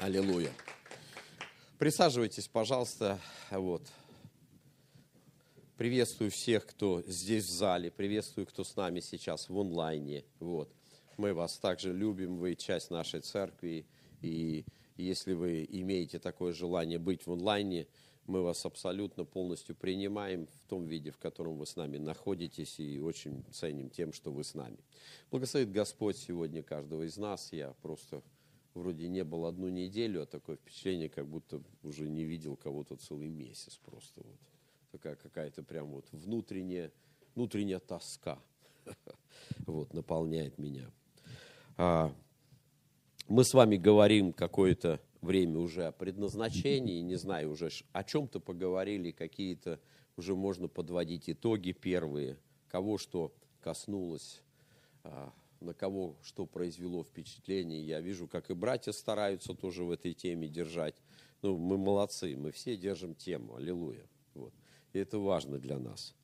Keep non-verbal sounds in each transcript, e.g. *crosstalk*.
Аллилуйя. Присаживайтесь, пожалуйста. Вот. Приветствую всех, кто здесь в зале. Приветствую, кто с нами сейчас в онлайне. Вот. Мы вас также любим, вы часть нашей церкви. И если вы имеете такое желание быть в онлайне, мы вас абсолютно полностью принимаем в том виде, в котором вы с нами находитесь, и очень ценим тем, что вы с нами. Благословит Господь сегодня каждого из нас. Я просто вроде не был одну неделю, а такое впечатление, как будто уже не видел кого-то целый месяц просто. Вот. Такая какая-то прям вот внутренняя, внутренняя тоска *laughs* вот, наполняет меня. А, мы с вами говорим какое-то время уже о предназначении, не знаю, уже о чем-то поговорили, какие-то уже можно подводить итоги первые, кого что коснулось, а, на кого что произвело впечатление. Я вижу, как и братья стараются тоже в этой теме держать. Ну, мы молодцы, мы все держим тему, аллилуйя. Вот. И это важно для нас.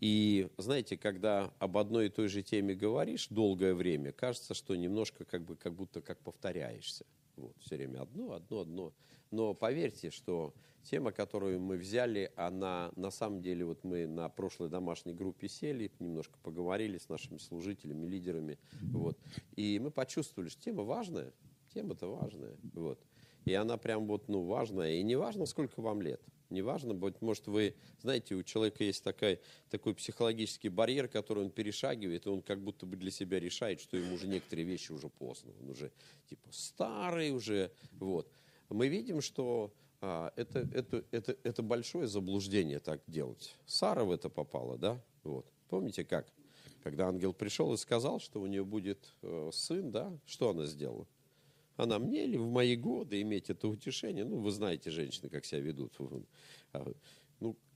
И знаете, когда об одной и той же теме говоришь долгое время, кажется, что немножко как, бы, как будто как повторяешься. Вот, все время одно, одно, одно. Но поверьте, что тема, которую мы взяли, она на самом деле, вот мы на прошлой домашней группе сели, немножко поговорили с нашими служителями, лидерами, вот, и мы почувствовали, что тема важная, тема-то важная, вот. И она прям вот, ну, важная, и не важно, сколько вам лет – Неважно, быть может, вы, знаете, у человека есть такой, такой психологический барьер, который он перешагивает, и он как будто бы для себя решает, что ему уже некоторые вещи уже поздно. Он уже типа старый уже. Вот. Мы видим, что а, это, это, это, это большое заблуждение так делать. Сара в это попала, да? Вот. Помните как? Когда ангел пришел и сказал, что у нее будет э, сын, да, что она сделала? Она мне или в мои годы иметь это утешение? Ну, вы знаете, женщины, как себя ведут.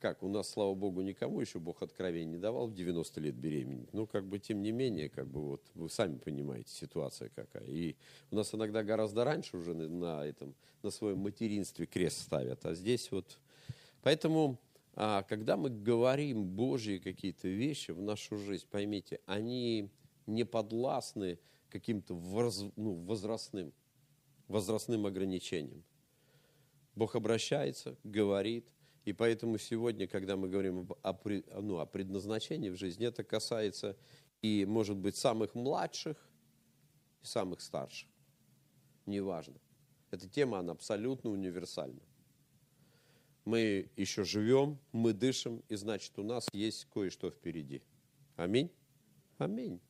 Как, у нас, слава Богу, никому еще Бог откровений не давал в 90 лет беременеть. Ну, как бы, тем не менее, как бы, вот, вы сами понимаете, ситуация какая. И у нас иногда гораздо раньше уже на, на этом, на своем материнстве крест ставят. А здесь вот... Поэтому, а, когда мы говорим Божьи какие-то вещи в нашу жизнь, поймите, они не подвластны каким-то воз, ну, возрастным возрастным ограничением. Бог обращается, говорит, и поэтому сегодня, когда мы говорим о, ну, о предназначении в жизни, это касается и, может быть, самых младших, и самых старших. Неважно. Эта тема, она абсолютно универсальна. Мы еще живем, мы дышим, и значит, у нас есть кое-что впереди. Аминь? Аминь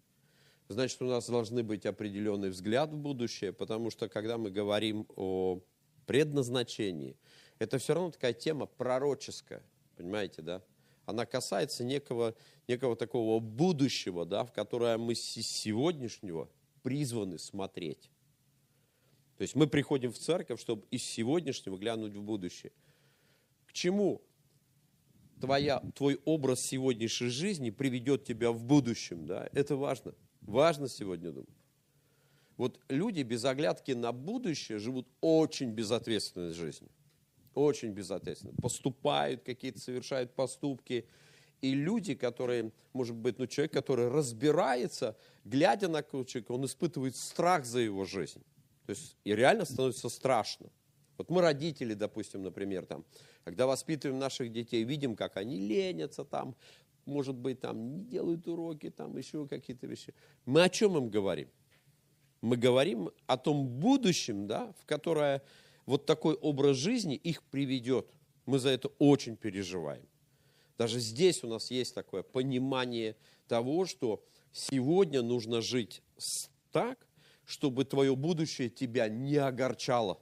значит, у нас должны быть определенный взгляд в будущее, потому что когда мы говорим о предназначении, это все равно такая тема пророческая, понимаете, да? Она касается некого, некого такого будущего, да, в которое мы с сегодняшнего призваны смотреть. То есть мы приходим в церковь, чтобы из сегодняшнего глянуть в будущее. К чему твоя, твой образ сегодняшней жизни приведет тебя в будущем? Да? Это важно. Важно сегодня думать. Вот люди без оглядки на будущее живут очень безответственной жизнью. Очень безответственно. Поступают какие-то, совершают поступки. И люди, которые, может быть, ну, человек, который разбирается, глядя на человека, он испытывает страх за его жизнь. То есть и реально становится страшно. Вот мы родители, допустим, например, там, когда воспитываем наших детей, видим, как они ленятся там, может быть, там не делают уроки, там еще какие-то вещи. Мы о чем им говорим? Мы говорим о том будущем, да, в которое вот такой образ жизни их приведет. Мы за это очень переживаем. Даже здесь у нас есть такое понимание того, что сегодня нужно жить так, чтобы твое будущее тебя не огорчало.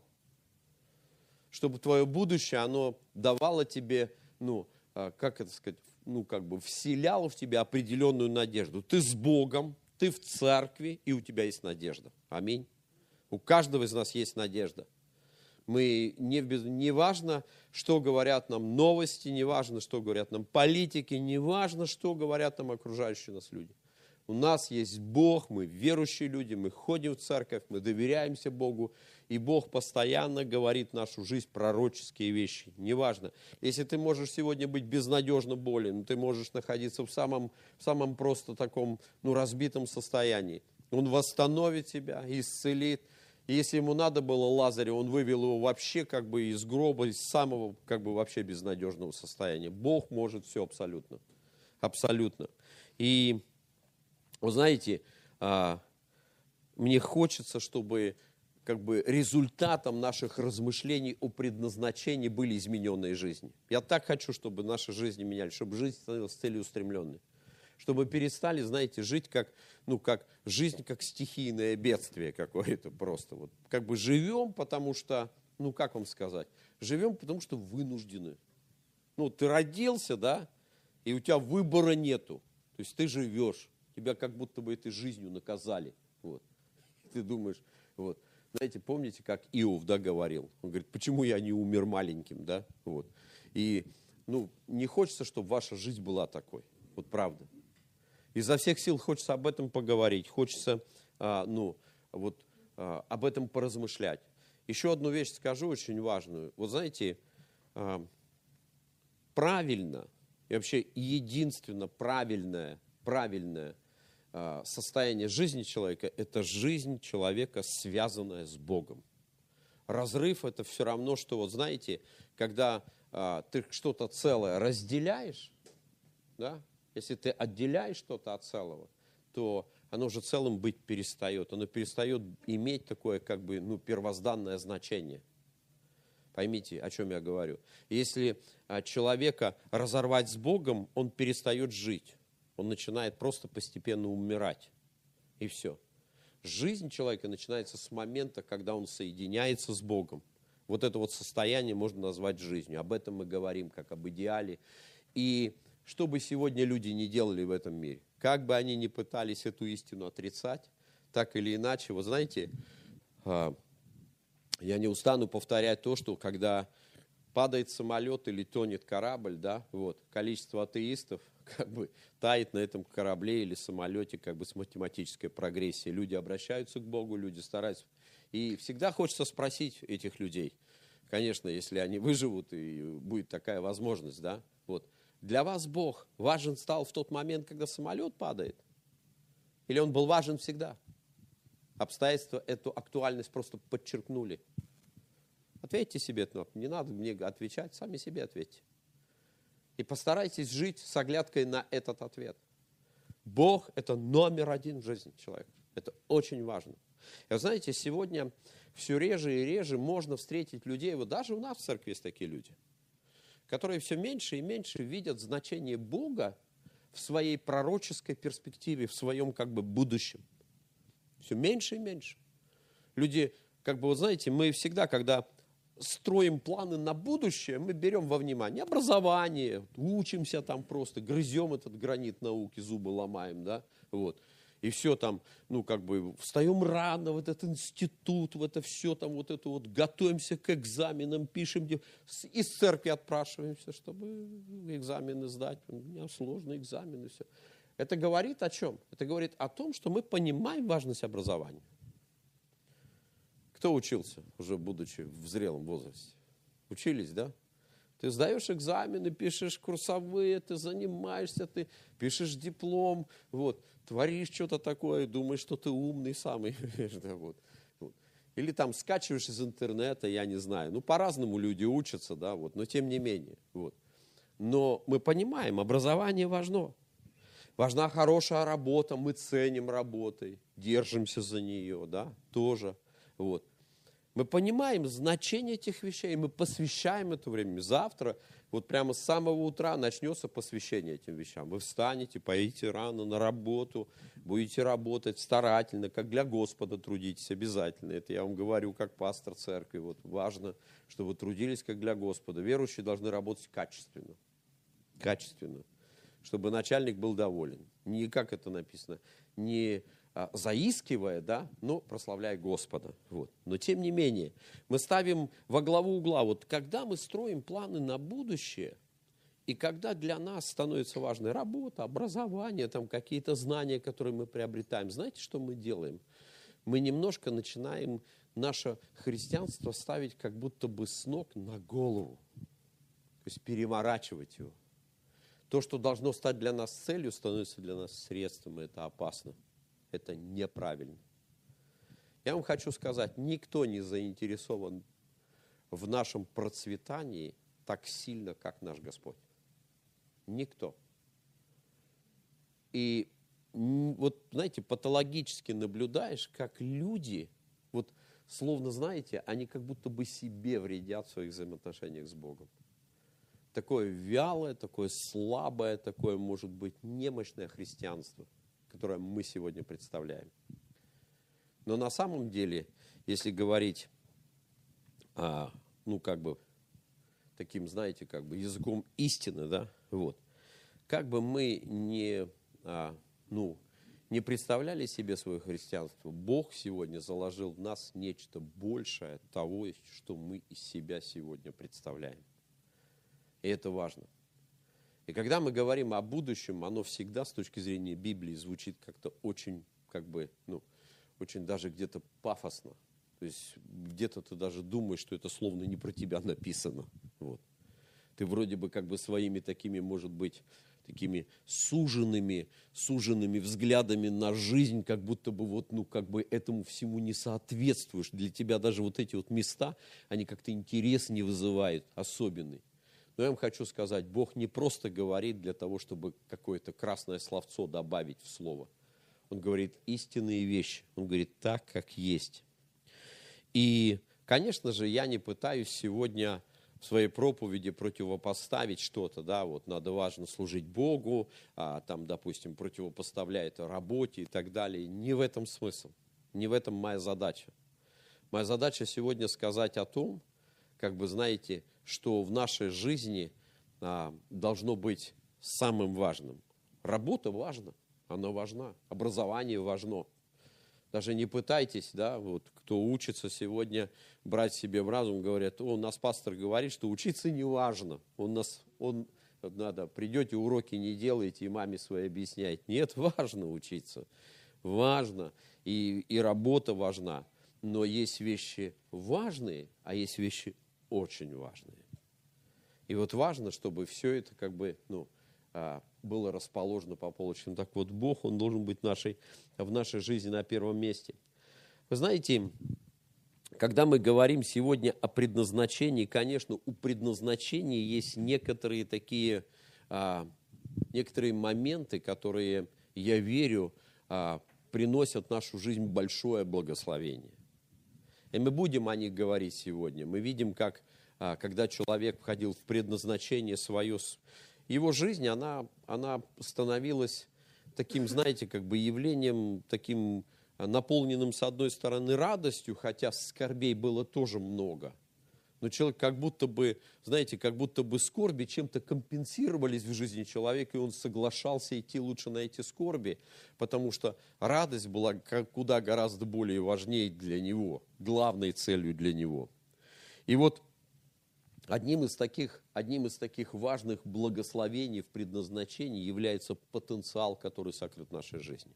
Чтобы твое будущее, оно давало тебе, ну, а, как это сказать, ну, как бы вселял в тебя определенную надежду. Ты с Богом, ты в церкви, и у тебя есть надежда. Аминь. У каждого из нас есть надежда. Мы не, не важно, что говорят нам новости, не важно, что говорят нам политики, не важно, что говорят нам окружающие нас люди. У нас есть Бог, мы верующие люди, мы ходим в церковь, мы доверяемся Богу, и Бог постоянно говорит в нашу жизнь пророческие вещи. Неважно, если ты можешь сегодня быть безнадежно болен, ты можешь находиться в самом, в самом просто таком ну, разбитом состоянии. Он восстановит тебя, исцелит. И если ему надо было Лазаря, он вывел его вообще как бы из гроба, из самого как бы вообще безнадежного состояния. Бог может все абсолютно. Абсолютно. И, вы знаете, а, мне хочется, чтобы как бы результатом наших размышлений о предназначении были измененные жизни. Я так хочу, чтобы наши жизни менялись, чтобы жизнь становилась целеустремленной. Чтобы перестали, знаете, жить как, ну, как жизнь, как стихийное бедствие какое-то просто. Вот, как бы живем, потому что, ну, как вам сказать, живем, потому что вынуждены. Ну, ты родился, да, и у тебя выбора нету. То есть ты живешь, тебя как будто бы этой жизнью наказали. Вот. *laughs* Ты думаешь, вот. Знаете, помните, как Иов, да, говорил? Он говорит, почему я не умер маленьким, да? Вот. И, ну, не хочется, чтобы ваша жизнь была такой. Вот правда. Изо всех сил хочется об этом поговорить, хочется, а, ну, вот а, об этом поразмышлять. Еще одну вещь скажу, очень важную. Вот знаете, а, правильно, и вообще единственно правильное, правильное состояние жизни человека – это жизнь человека, связанная с Богом. Разрыв – это все равно, что, вот знаете, когда ты что-то целое разделяешь, да, если ты отделяешь что-то от целого, то оно уже целым быть перестает. Оно перестает иметь такое, как бы, ну, первозданное значение. Поймите, о чем я говорю. Если а, человека разорвать с Богом, он перестает жить он начинает просто постепенно умирать. И все. Жизнь человека начинается с момента, когда он соединяется с Богом. Вот это вот состояние можно назвать жизнью. Об этом мы говорим, как об идеале. И что бы сегодня люди не делали в этом мире, как бы они ни пытались эту истину отрицать, так или иначе, вы знаете, а, я не устану повторять то, что когда падает самолет или тонет корабль, да, вот, количество атеистов *laughs* как бы тает на этом корабле или самолете как бы с математической прогрессией. Люди обращаются к Богу, люди стараются. И всегда хочется спросить этих людей, конечно, если они выживут и будет такая возможность, да, вот. Для вас Бог важен стал в тот момент, когда самолет падает? Или он был важен всегда? Обстоятельства эту актуальность просто подчеркнули. Ответьте себе, не надо мне отвечать, сами себе ответьте. И постарайтесь жить с оглядкой на этот ответ. Бог – это номер один в жизни человека. Это очень важно. И вы знаете, сегодня все реже и реже можно встретить людей, вот даже у нас в церкви есть такие люди, которые все меньше и меньше видят значение Бога в своей пророческой перспективе, в своем как бы будущем. Все меньше и меньше. Люди, как бы, вот знаете, мы всегда, когда строим планы на будущее, мы берем во внимание образование, учимся там просто, грызем этот гранит науки, зубы ломаем, да, вот. И все там, ну, как бы, встаем рано в этот институт, в это все там, вот это вот, готовимся к экзаменам, пишем, из церкви отпрашиваемся, чтобы экзамены сдать. У меня сложные экзамены, все. Это говорит о чем? Это говорит о том, что мы понимаем важность образования. Кто учился, уже будучи в зрелом возрасте? Учились, да? Ты сдаешь экзамены, пишешь курсовые, ты занимаешься, ты пишешь диплом, вот, творишь что-то такое, думаешь, что ты умный самый. *laughs* вот. Или там скачиваешь из интернета, я не знаю. Ну, по-разному люди учатся, да, вот, но тем не менее. Вот. Но мы понимаем, образование важно. Важна хорошая работа, мы ценим работой, держимся за нее, да, тоже. Вот. Мы понимаем значение этих вещей, мы посвящаем это время. Завтра, вот прямо с самого утра начнется посвящение этим вещам. Вы встанете, поедете рано на работу, будете работать старательно, как для Господа трудитесь обязательно. Это я вам говорю как пастор церкви. Вот важно, чтобы трудились как для Господа. Верующие должны работать качественно. Качественно. Чтобы начальник был доволен. Не как это написано, не заискивая, да, но прославляя Господа. Вот. Но тем не менее, мы ставим во главу угла, вот когда мы строим планы на будущее, и когда для нас становится важной работа, образование, там какие-то знания, которые мы приобретаем, знаете, что мы делаем? Мы немножко начинаем наше христианство ставить как будто бы с ног на голову, то есть переворачивать его. То, что должно стать для нас целью, становится для нас средством, и это опасно это неправильно. Я вам хочу сказать, никто не заинтересован в нашем процветании так сильно, как наш Господь. Никто. И вот, знаете, патологически наблюдаешь, как люди, вот словно, знаете, они как будто бы себе вредят в своих взаимоотношениях с Богом. Такое вялое, такое слабое, такое, может быть, немощное христианство, которое мы сегодня представляем. Но на самом деле, если говорить, а, ну, как бы, таким, знаете, как бы языком истины, да, вот, как бы мы не а, ну, не представляли себе свое христианство, Бог сегодня заложил в нас нечто большее того, что мы из себя сегодня представляем. И это важно. И когда мы говорим о будущем, оно всегда с точки зрения Библии звучит как-то очень, как бы, ну, очень даже где-то пафосно. То есть где-то ты даже думаешь, что это словно не про тебя написано. Вот. Ты вроде бы как бы своими такими, может быть, такими суженными, суженными взглядами на жизнь, как будто бы вот, ну, как бы этому всему не соответствуешь. Для тебя даже вот эти вот места, они как-то интерес не вызывают особенный. Но я вам хочу сказать, Бог не просто говорит для того, чтобы какое-то красное словцо добавить в слово. Он говорит истинные вещи. Он говорит так, как есть. И, конечно же, я не пытаюсь сегодня в своей проповеди противопоставить что-то, да, вот надо важно служить Богу, а, там, допустим, противопоставляет работе и так далее. Не в этом смысл, не в этом моя задача. Моя задача сегодня сказать о том, как бы знаете, что в нашей жизни а, должно быть самым важным. Работа важна, она важна, образование важно – даже не пытайтесь, да, вот кто учится сегодня брать себе в разум, говорят, о, у нас пастор говорит, что учиться не важно. Он нас, он, надо, придете, уроки не делаете, и маме своей объясняет. Нет, *laughs* важно учиться. Важно. И, и работа важна. Но есть вещи важные, а есть вещи очень важные. И вот важно, чтобы все это как бы, ну, а, было расположено по полочкам. Так вот, Бог, Он должен быть нашей, в нашей жизни на первом месте. Вы знаете, когда мы говорим сегодня о предназначении, конечно, у предназначения есть некоторые такие, а, некоторые моменты, которые, я верю, а, приносят в нашу жизнь большое благословение. И мы будем о них говорить сегодня. Мы видим, как когда человек входил в предназначение свое, его жизнь, она, она становилась таким, знаете, как бы явлением, таким наполненным, с одной стороны, радостью, хотя скорбей было тоже много. Но человек как будто бы, знаете, как будто бы скорби чем-то компенсировались в жизни человека, и он соглашался идти лучше на эти скорби, потому что радость была куда гораздо более важнее для него, главной целью для него. И вот Одним из, таких, одним из таких важных благословений в предназначении является потенциал, который сокрыт в нашей жизни.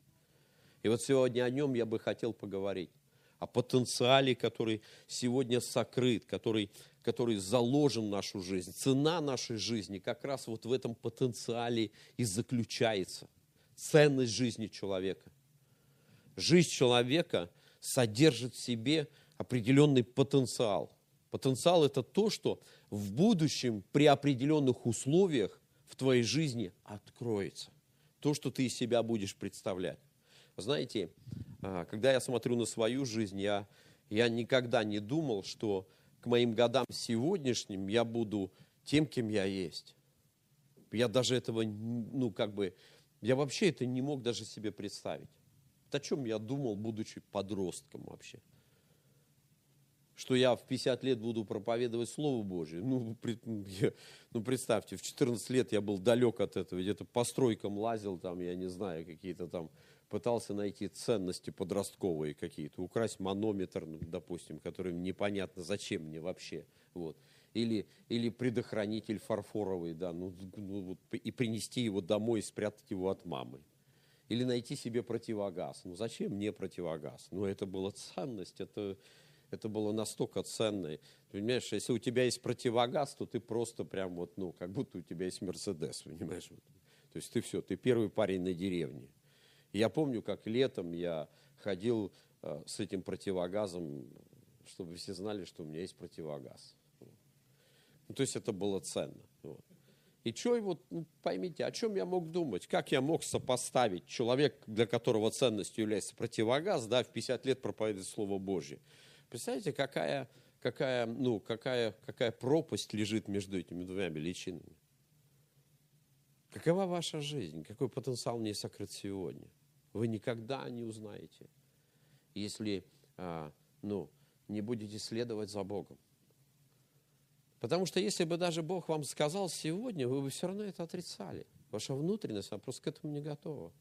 И вот сегодня о нем я бы хотел поговорить. О потенциале, который сегодня сокрыт, который, который заложен в нашу жизнь. Цена нашей жизни как раз вот в этом потенциале и заключается. Ценность жизни человека. Жизнь человека содержит в себе определенный потенциал. Потенциал – это то, что в будущем при определенных условиях в твоей жизни откроется. То, что ты из себя будешь представлять. Знаете, когда я смотрю на свою жизнь, я, я никогда не думал, что к моим годам сегодняшним я буду тем, кем я есть. Я даже этого, ну, как бы, я вообще это не мог даже себе представить. о чем я думал, будучи подростком вообще? что я в 50 лет буду проповедовать Слово Божье. Ну, я, ну, представьте, в 14 лет я был далек от этого, где-то по стройкам лазил, там, я не знаю, какие-то там, пытался найти ценности подростковые какие-то, украсть манометр, ну, допустим, который непонятно зачем мне вообще, вот. Или, или предохранитель фарфоровый, да, ну, ну, вот, и принести его домой и спрятать его от мамы. Или найти себе противогаз. Ну, зачем мне противогаз? Ну, это была ценность, это, это было настолько ценно. Понимаешь, если у тебя есть противогаз, то ты просто прям вот, ну, как будто у тебя есть Мерседес, понимаешь? То есть ты все, ты первый парень на деревне. Я помню, как летом я ходил э, с этим противогазом, чтобы все знали, что у меня есть противогаз. Ну, то есть это было ценно. Вот. И что, вот, ну, поймите, о чем я мог думать? Как я мог сопоставить человек, для которого ценностью является противогаз, да, в 50 лет проповедует Слово Божье? Представляете, какая, какая, ну, какая, какая пропасть лежит между этими двумя величинами? Какова ваша жизнь? Какой потенциал в сокрыт сегодня? Вы никогда не узнаете, если а, ну, не будете следовать за Богом. Потому что если бы даже Бог вам сказал сегодня, вы бы все равно это отрицали. Ваша внутренность, она просто к этому не готова.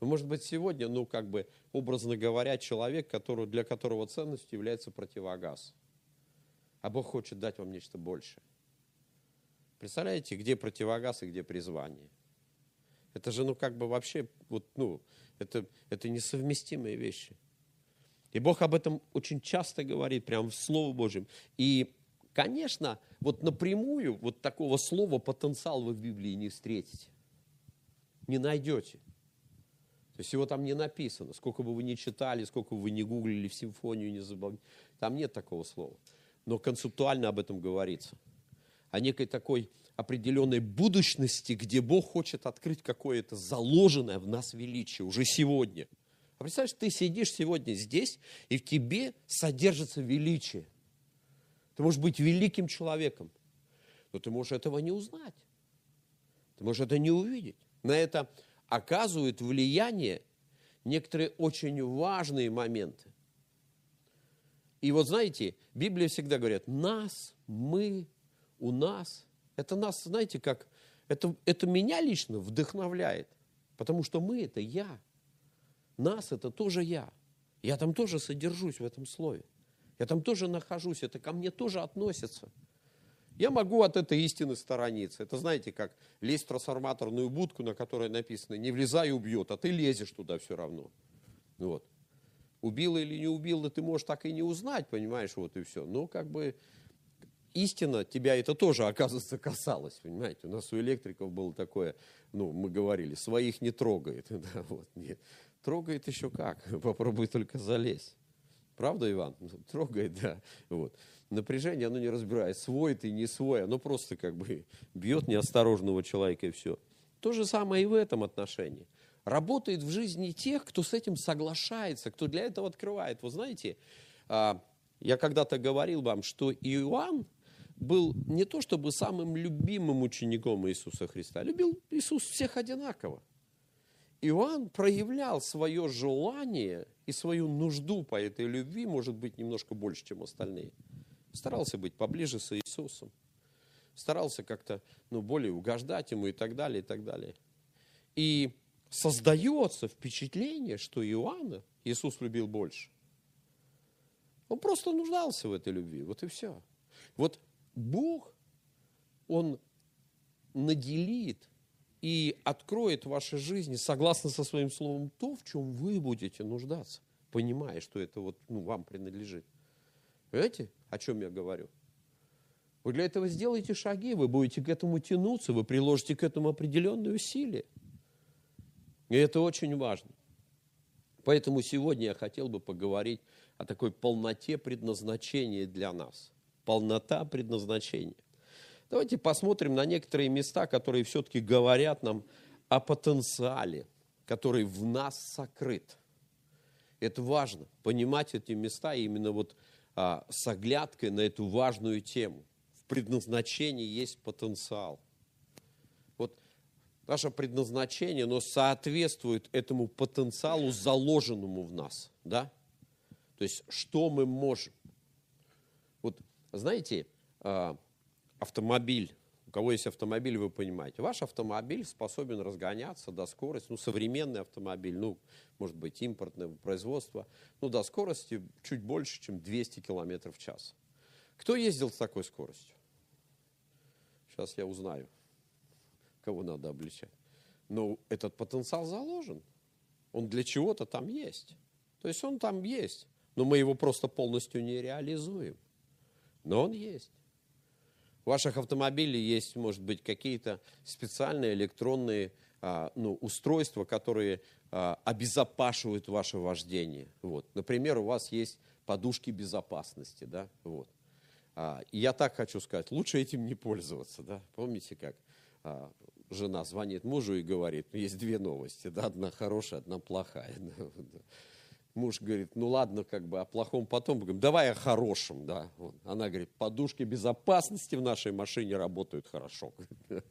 Вы, может быть, сегодня, ну, как бы, образно говоря, человек, который, для которого ценностью является противогаз. А Бог хочет дать вам нечто большее. Представляете, где противогаз и где призвание? Это же, ну, как бы вообще, вот, ну, это, это несовместимые вещи. И Бог об этом очень часто говорит, прямо в Слове Божьем. И Конечно, вот напрямую вот такого слова потенциал вы в Библии не встретите. Не найдете. То есть его там не написано. Сколько бы вы ни читали, сколько бы вы ни гуглили в симфонию, не забавляли. Там нет такого слова. Но концептуально об этом говорится. О некой такой определенной будущности, где Бог хочет открыть какое-то заложенное в нас величие уже сегодня. А представляешь, ты сидишь сегодня здесь, и в тебе содержится величие. Ты можешь быть великим человеком, но ты можешь этого не узнать. Ты можешь это не увидеть. На это оказывают влияние некоторые очень важные моменты. И вот знаете, Библия всегда говорит, нас, мы, у нас. Это нас, знаете, как, это, это меня лично вдохновляет. Потому что мы – это я. Нас – это тоже я. Я там тоже содержусь в этом слове. Я там тоже нахожусь, это ко мне тоже относится. Я могу от этой истины сторониться. Это знаете, как лезть в трансформаторную будку, на которой написано «не влезай, убьет», а ты лезешь туда все равно. Вот. Убил или не убил, ты можешь так и не узнать, понимаешь, вот и все. Но как бы истина, тебя это тоже, оказывается, касалось, понимаете. У нас у электриков было такое, ну, мы говорили, своих не трогает. *laughs* Да, вот, нет. Трогает еще как, *laughs* попробуй только залезть. Правда, Иван? Ну, трогает, *laughs* да. Вот. Напряжение, оно не разбирает, свой ты, не свой, оно просто как бы бьет неосторожного человека и все. То же самое и в этом отношении. Работает в жизни тех, кто с этим соглашается, кто для этого открывает. Вы знаете, а, я когда-то говорил вам, что Иоанн был не то чтобы самым любимым учеником Иисуса Христа, любил Иисус всех одинаково. Иоанн проявлял свое желание и свою нужду по этой любви, может быть, немножко больше, чем остальные. Старался быть поближе с Иисусом. Старался как-то ну, более угождать ему и так далее, и так далее. И создается впечатление, что Иоанна Иисус любил больше. Он просто нуждался в этой любви, вот и все. Вот Бог, Он наделит и откроет вашей жизни, согласно со своим словом, то, в чем вы будете нуждаться, понимая, что это вот, ну, вам принадлежит. Понимаете, о чем я говорю? Вы для этого сделаете шаги, вы будете к этому тянуться, вы приложите к этому определенные усилия. И это очень важно. Поэтому сегодня я хотел бы поговорить о такой полноте предназначения для нас. Полнота предназначения. Давайте посмотрим на некоторые места, которые все-таки говорят нам о потенциале, который в нас сокрыт. Это важно, понимать эти места именно вот а, с оглядкой на эту важную тему. В предназначении есть потенциал. Вот наше предназначение, оно соответствует этому потенциалу, заложенному в нас. Да? То есть, что мы можем. Знаете, а, автомобиль, у кого есть автомобиль, вы понимаете, ваш автомобиль способен разгоняться до скорости, ну, современный автомобиль, ну, может быть, импортное производство, ну, до скорости чуть больше, чем 200 км в час. Кто ездил с такой скоростью? Сейчас я узнаю, кого надо обличать. Но этот потенциал заложен. Он для чего-то там есть. То есть он там есть, но мы его просто полностью не реализуем. Но он есть. В ваших автомобилях есть, может быть, какие-то специальные электронные а, ну, устройства, которые а, обезопашивают ваше вождение. Вот. Например, у вас есть подушки безопасности, да, вот. А, я так хочу сказать, лучше этим не пользоваться, да. Помните, как а, жена звонит мужу и говорит, есть две новости, да, одна хорошая, одна плохая. *laughs* Муж говорит, ну ладно, как бы о плохом потом, говорим, давай о хорошем, да. Она говорит, подушки безопасности в нашей машине работают хорошо. *laughs*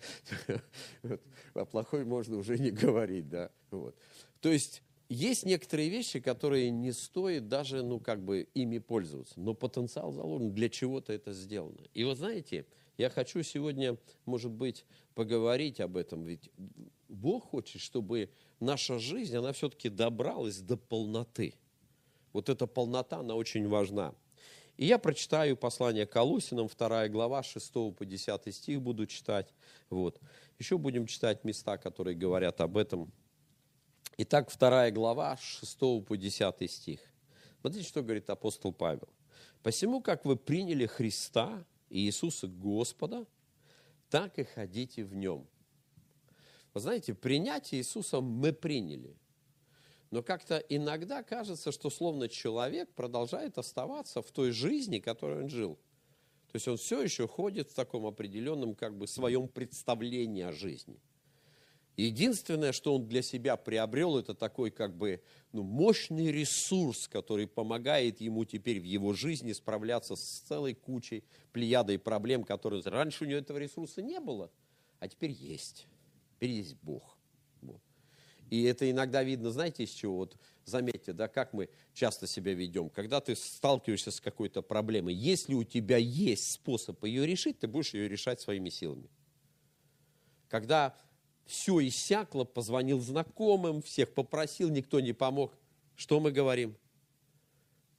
О плохой можно уже не говорить, да. Вот. То есть есть некоторые вещи, которые не стоит даже, ну, как бы ими пользоваться, но потенциал заложен, для чего-то это сделано. И вот знаете, я хочу сегодня, может быть, поговорить об этом, ведь Бог хочет, чтобы наша жизнь, она все-таки добралась до полноты. Вот эта полнота, она очень важна. И я прочитаю послание Колосинам, 2 глава, 6 по 10 стих буду читать. Вот. Еще будем читать места, которые говорят об этом. Итак, 2 глава, 6 по 10 стих. Смотрите, что говорит апостол Павел. «Посему, как вы приняли Христа, Иисуса Господа, так и ходите в Нем». Вы знаете, принятие Иисуса мы приняли. Но как-то иногда кажется, что словно человек продолжает оставаться в той жизни, которой он жил. То есть он все еще ходит в таком определенном как бы своем представлении о жизни. Единственное, что он для себя приобрел, это такой как бы ну, мощный ресурс, который помогает ему теперь в его жизни справляться с целой кучей плеядой проблем, которые раньше у него этого ресурса не было, а теперь есть. Теперь есть Бог. Вот. И это иногда видно, знаете, из чего? Вот заметьте, да, как мы часто себя ведем. Когда ты сталкиваешься с какой-то проблемой, если у тебя есть способ ее решить, ты будешь ее решать своими силами. Когда все иссякло, позвонил знакомым, всех попросил, никто не помог. Что мы говорим?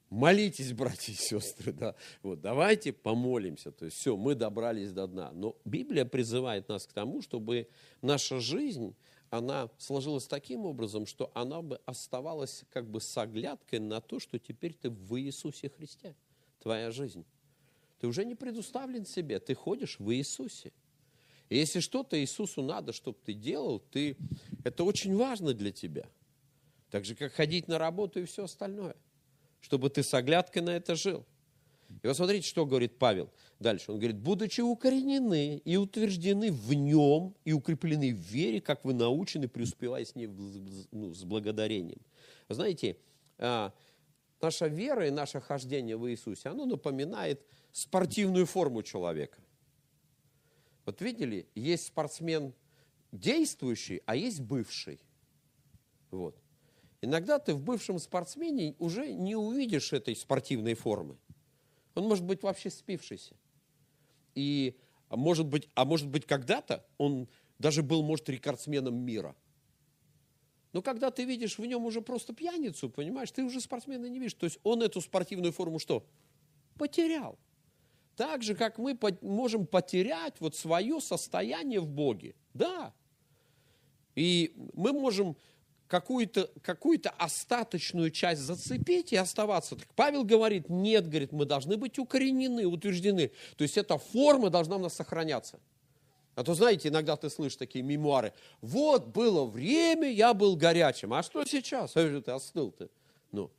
Молитесь, братья и сестры, да. Вот, давайте помолимся. То есть все, мы добрались до дна. Но Библия призывает нас к тому, чтобы наша жизнь, она сложилась таким образом, что она бы оставалась как бы с оглядкой на то, что теперь ты в Иисусе Христе. Твоя жизнь. Ты уже не предуставлен себе, ты ходишь в Иисусе. И если что-то Иисусу надо, чтобы ты делал, ты, это очень важно для тебя. Так же, как ходить на работу и все остальное. Чтобы ты с оглядкой на это жил. И вот смотрите, что говорит Павел дальше. Он говорит, будучи укоренены и утверждены в нем и укреплены в вере, как вы научены, преуспевая с ней ну, с благодарением. Вы знаете, а, наша вера и наше хождение в Иисусе, оно напоминает спортивную форму человека. Вот видели, есть спортсмен действующий, а есть бывший. Вот. Иногда ты в бывшем спортсмене уже не увидишь этой спортивной формы. Он может быть вообще спившийся. И а может быть, а может быть когда-то он даже был, может, рекордсменом мира. Но когда ты видишь в нем уже просто пьяницу, понимаешь, ты уже спортсмена не видишь. То есть он эту спортивную форму что? Потерял. Так же, как мы можем потерять вот свое состояние в Боге. Да. И мы можем какую-то какую остаточную часть зацепить и оставаться. Так Павел говорит, нет, говорит, мы должны быть укоренены, утверждены. То есть эта форма должна у нас сохраняться. А то, знаете, иногда ты слышишь такие мемуары. Вот было время, я был горячим. А что сейчас? А *laughs* ты остыл ты. Ну,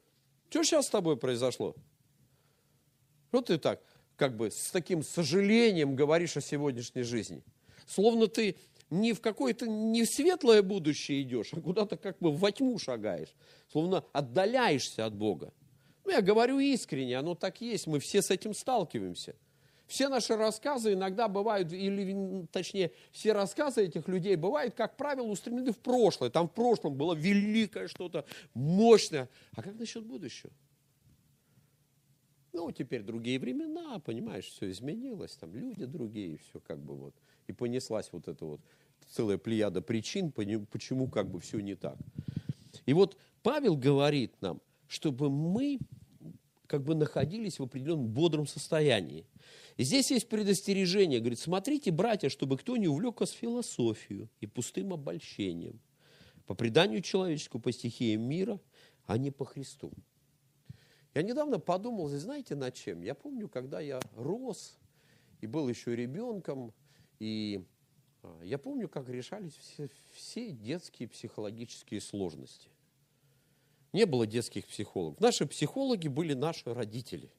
что сейчас с тобой произошло? Что ты так? Как бы с таким сожалением говоришь о сегодняшней жизни. Словно ты не в какое-то не в светлое будущее идешь, а куда-то как бы во тьму шагаешь. Словно отдаляешься от Бога. Ну, я говорю искренне, оно так есть, мы все с этим сталкиваемся. Все наши рассказы иногда бывают, или точнее, все рассказы этих людей бывают, как правило, устремлены в прошлое. Там в прошлом было великое что-то, мощное. А как насчет будущего? Ну, теперь другие времена, понимаешь, все изменилось, там люди другие, все как бы вот. И понеслась вот эта вот целая плеяда причин, почему как бы все не так. И вот Павел говорит нам, чтобы мы как бы находились в определенном бодром состоянии. И здесь есть предостережение. Говорит, смотрите, братья, чтобы кто не увлек вас философию и пустым обольщением, по преданию человеческому, по стихиям мира, а не по Христу. Я недавно подумал, знаете, над чем? Я помню, когда я рос и был еще ребенком, и а, я помню, как решались все, все детские психологические сложности. Не было детских психологов. Наши психологи были наши родители.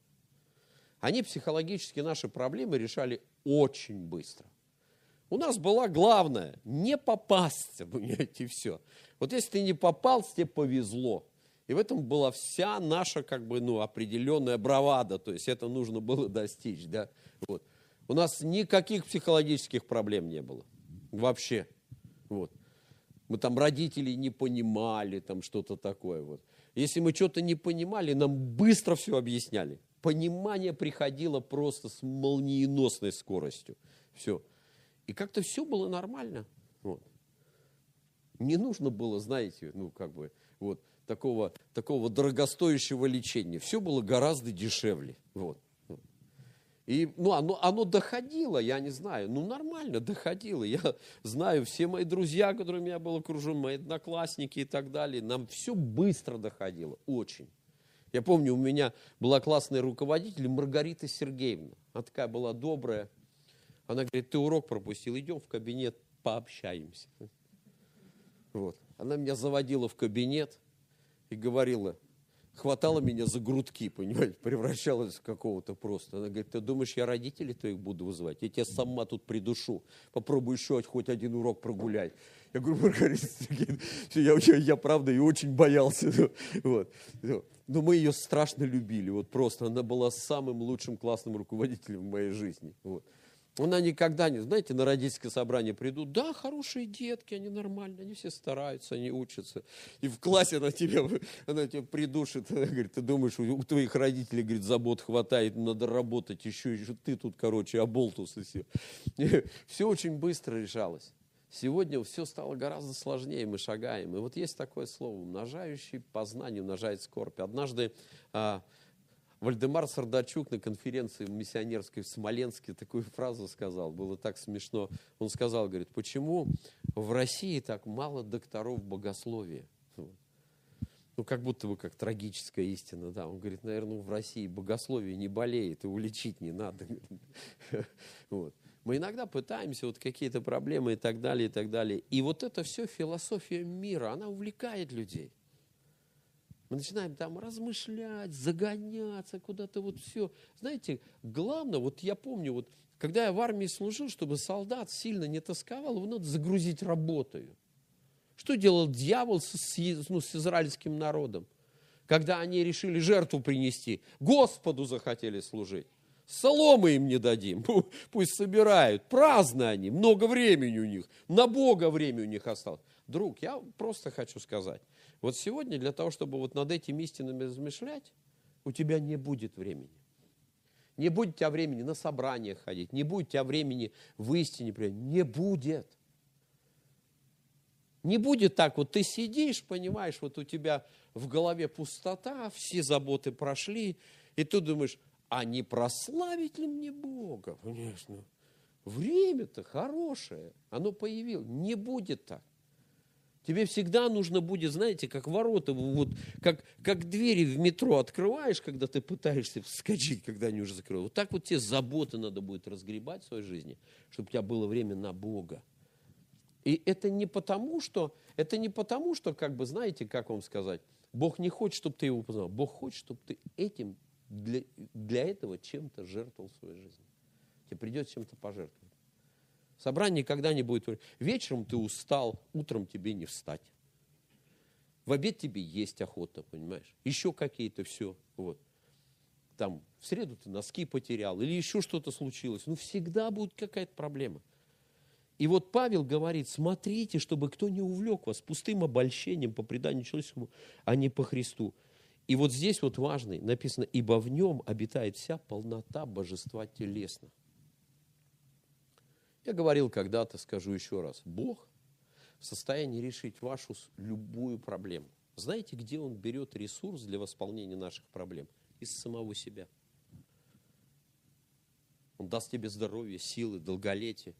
Они психологически наши проблемы решали очень быстро. У нас была главная не попасться, *laughs* понимаете, все. Вот если ты не попался, тебе повезло. И в этом была вся наша как бы, ну, определенная бравада, то есть это нужно было достичь. Да? Вот. У нас никаких психологических проблем не было. Вообще. Вот. Мы там родителей не понимали, там что-то такое. Вот. Если мы что-то не понимали, нам быстро все объясняли. Понимание приходило просто с молниеносной скоростью. Все. И как-то все было нормально. Вот. Не нужно было, знаете, ну как бы, вот, такого, такого дорогостоящего лечения. Все было гораздо дешевле. Вот. И ну, оно, оно доходило, я не знаю, ну нормально доходило. Я знаю, все мои друзья, которыми я был окружен, мои одноклассники и так далее, нам все быстро доходило, очень. Я помню, у меня была классная руководитель Маргарита Сергеевна. Она такая была добрая. Она говорит, ты урок пропустил, идем в кабинет, пообщаемся. Вот. Она меня заводила в кабинет и говорила, хватала меня за грудки, понимаете, превращалась в какого-то просто. Она говорит, ты думаешь, я родителей твоих буду вызывать? Я тебя сама тут придушу. Попробуй еще хоть один урок прогулять. Я говорю, Маргарита я, я, я правда и очень боялся. *laughs* Вот. Но мы ее страшно любили, вот просто. Она была самым лучшим классным руководителем в моей жизни. Вот. Она никогда не, знаете, на родительское собрание придут, да, хорошие детки, они нормальные, они все стараются, они учатся. И в классе она тебя, она тебя придушит, она говорит, ты думаешь, у твоих родителей, говорит, забот хватает, надо работать еще, еще ты тут, короче, оболтус и все. *laughs* И все очень быстро решалось. Сегодня все стало гораздо сложнее, мы шагаем. И вот есть такое слово, умножающий познание, умножает скорбь. Однажды а, Вальдемар Сардачук на конференции миссионерской в Смоленске такую фразу сказал, было так смешно. Он сказал, говорит, почему в России так мало докторов богословия? Ну, как будто бы как трагическая истина, да. Он говорит, наверное, в России богословие не болеет, его лечить не надо. *laughs* Вот. Мы иногда пытаемся, вот какие-то проблемы и так далее, и так далее. И вот это все философия мира, она увлекает людей. Мы начинаем там размышлять, загоняться куда-то, вот все. Знаете, главное, вот я помню, вот когда я в армии служил, чтобы солдат сильно не тосковал, его надо загрузить работой. Что делал дьявол с, ну, с израильским народом? Когда они решили жертву принести, Господу захотели служить. Соломы им не дадим, *laughs* пусть собирают. Праздно они, много времени у них, на Бога время у них осталось. Друг, я просто хочу сказать, вот сегодня для того, чтобы вот над этими истинами размышлять, у тебя не будет времени. Не будет у тебя времени на собрания ходить, не будет у тебя времени в истине принять. Не будет. Не будет так, вот ты сидишь, понимаешь, вот у тебя в голове пустота, все заботы прошли, и ты думаешь, а не прославить ли мне Бога? Конечно. Время-то хорошее, оно появилось. Не будет так. Тебе всегда нужно будет, знаете, как ворота, вот, как, как двери в метро открываешь, когда ты пытаешься вскочить, когда они уже закрыты. Вот так вот тебе заботы надо будет разгребать в своей жизни, чтобы у тебя было время на Бога. И это не потому, что, это не потому, что, как бы, знаете, как вам сказать, Бог не хочет, чтобы ты его познал. Бог хочет, чтобы ты этим, для, для этого чем-то жертвовал своей жизни. Тебе придется чем-то пожертвовать. Собрание никогда не будет. Вечером ты устал, утром тебе не встать. В обед тебе есть охота, понимаешь? Еще какие-то все. Вот. Там в среду ты носки потерял или еще что-то случилось. Ну, всегда будет какая-то проблема. И вот Павел говорит, смотрите, чтобы кто не увлек вас пустым обольщением по преданию человеческому, а не по Христу. И вот здесь вот важный, написано, ибо в нем обитает вся полнота божества телесно. Я говорил когда-то, скажу еще раз, Бог в состоянии решить вашу любую проблему. Знаете, где Он берет ресурс для восполнения наших проблем? Из самого себя. Он даст тебе здоровье, силы, долголетие.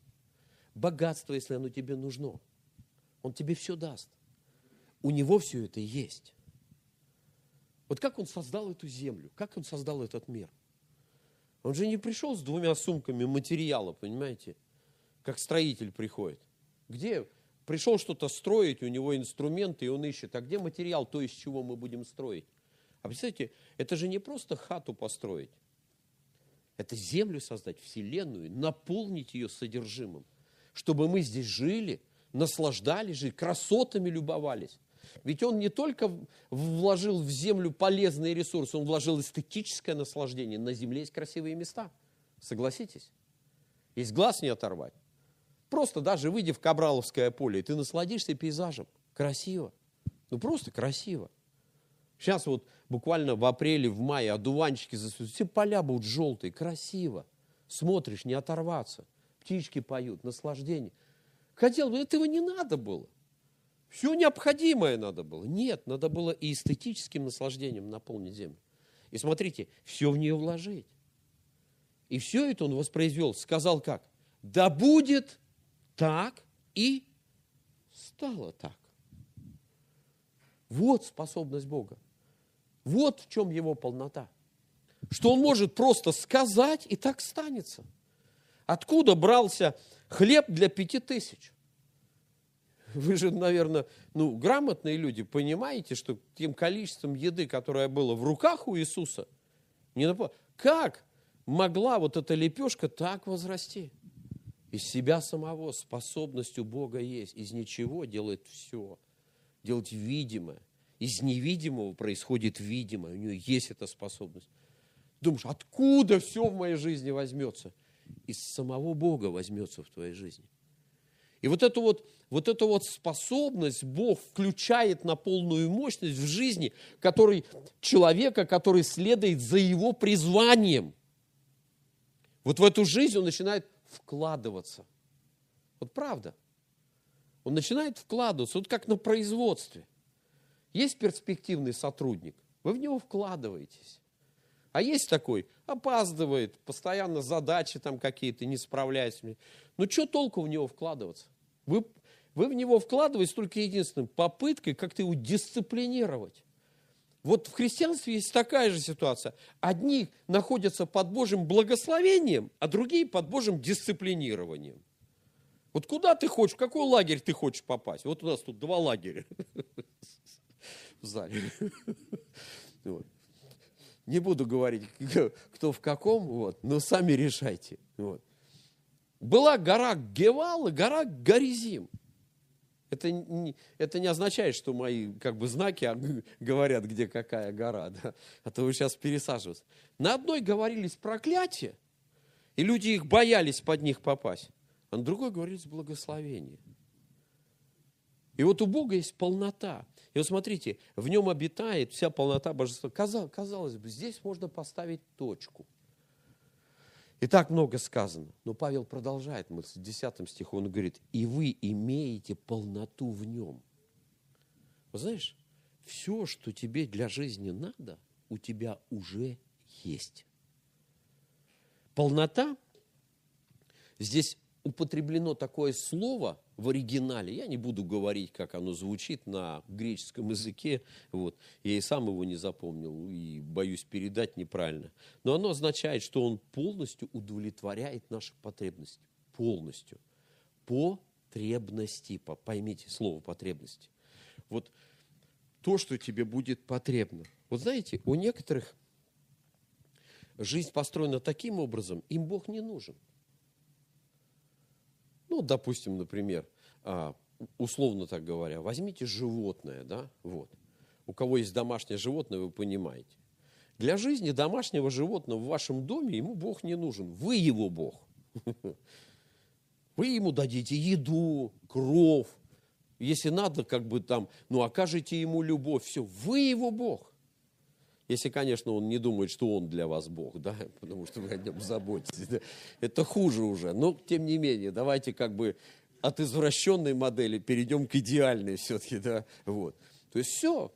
Богатство, если оно тебе нужно. Он тебе все даст. У него все это есть. Вот как он создал эту землю, как он создал этот мир. Он же не пришел с двумя сумками материала, понимаете? Как строитель приходит. Где пришел что-то строить, у него инструменты, и он ищет, а где материал, то, из чего мы будем строить. А представьте, это же не просто хату построить. Это землю создать, вселенную, наполнить ее содержимым. Чтобы мы здесь жили, наслаждались жить, красотами любовались. Ведь он не только вложил в землю полезные ресурсы, он вложил эстетическое наслаждение. На земле есть красивые места. Согласитесь? Есть глаз не оторвать. Просто даже выйди в Кабраловское поле, ты насладишься пейзажем. Красиво. Ну просто красиво. Сейчас вот буквально в апреле, в мае одуванчики засветят, все поля будут желтые, красиво. Смотришь, не оторваться. Птички поют, наслаждение. Хотел бы, этого не надо было. Все необходимое надо было. Нет, надо было и эстетическим наслаждением наполнить землю. И смотрите, все в нее вложить. И все это он воспроизвел, сказал как? Да будет так и стало так. Вот способность Бога. Вот в чем его полнота. Что он может просто сказать, и так станется. Откуда брался хлеб для пяти тысяч? Вы же, наверное, ну, грамотные люди, понимаете, что тем количеством еды, которое было в руках у Иисуса, не нап... как могла вот эта лепешка так возрасти? Из себя самого способностью Бога есть. Из ничего делает все. Делать видимое. Из невидимого происходит видимое. У нее есть эта способность. Думаешь, откуда все в моей жизни возьмется? Из самого Бога возьмется в твоей жизни. И вот эту вот, вот эту вот способность Бог включает на полную мощность в жизни который, человека, который следует за его призванием. Вот в эту жизнь он начинает вкладываться. Вот правда. Он начинает вкладываться, вот как на производстве. Есть перспективный сотрудник, вы в него вкладываетесь. А есть такой, опаздывает, постоянно задачи там какие-то, не справляется. Ну, что толку в него вкладываться? Вы, вы в него вкладываете только единственным попыткой как-то его дисциплинировать. Вот в христианстве есть такая же ситуация. Одни находятся под Божьим благословением, а другие под Божьим дисциплинированием. Вот куда ты хочешь, в какой лагерь ты хочешь попасть? Вот у нас тут два лагеря *laughs* в зале. *laughs* Вот. Не буду говорить, кто в каком, вот, но сами решайте. Вот. Была гора Гевал и гора Горизим. Это не, это не означает, что мои как бы, знаки *laughs* говорят, где какая гора. *laughs* Да? А то вы сейчас пересаживаетесь. На одной говорились проклятия, и люди их боялись под них попасть. А на другой говорились благословение. И вот у Бога есть полнота. И вот смотрите, в нем обитает вся полнота божества. Казалось, казалось бы, здесь можно поставить точку – и так много сказано. Но Павел продолжает мысль. В 10 стиху он говорит, и вы имеете полноту в нем. Вот знаешь, все, что тебе для жизни надо, у тебя уже есть. Полнота, здесь употреблено такое слово в оригинале. Я не буду говорить, как оно звучит на греческом языке. Вот. Я и сам его не запомнил и боюсь передать неправильно. Но оно означает, что он полностью удовлетворяет наши потребности. Полностью. Потребности. Поймите слово потребности. Вот то, что тебе будет потребно. Вот знаете, у некоторых жизнь построена таким образом, им Бог не нужен. Ну, допустим, например, а, условно так говоря, возьмите животное, да, вот. У кого есть домашнее животное, вы понимаете. Для жизни домашнего животного в вашем доме ему Бог не нужен. Вы его Бог. Вы ему дадите еду, кров. Если надо, как бы там, ну, окажете ему любовь. Все, вы его Бог. Если, конечно, он не думает, что он для вас Бог, да, *laughs* потому что вы о нем заботитесь. Да? Это хуже уже. Но, тем не менее, давайте как бы от извращенной модели перейдем к идеальной все-таки, да, вот. То есть все,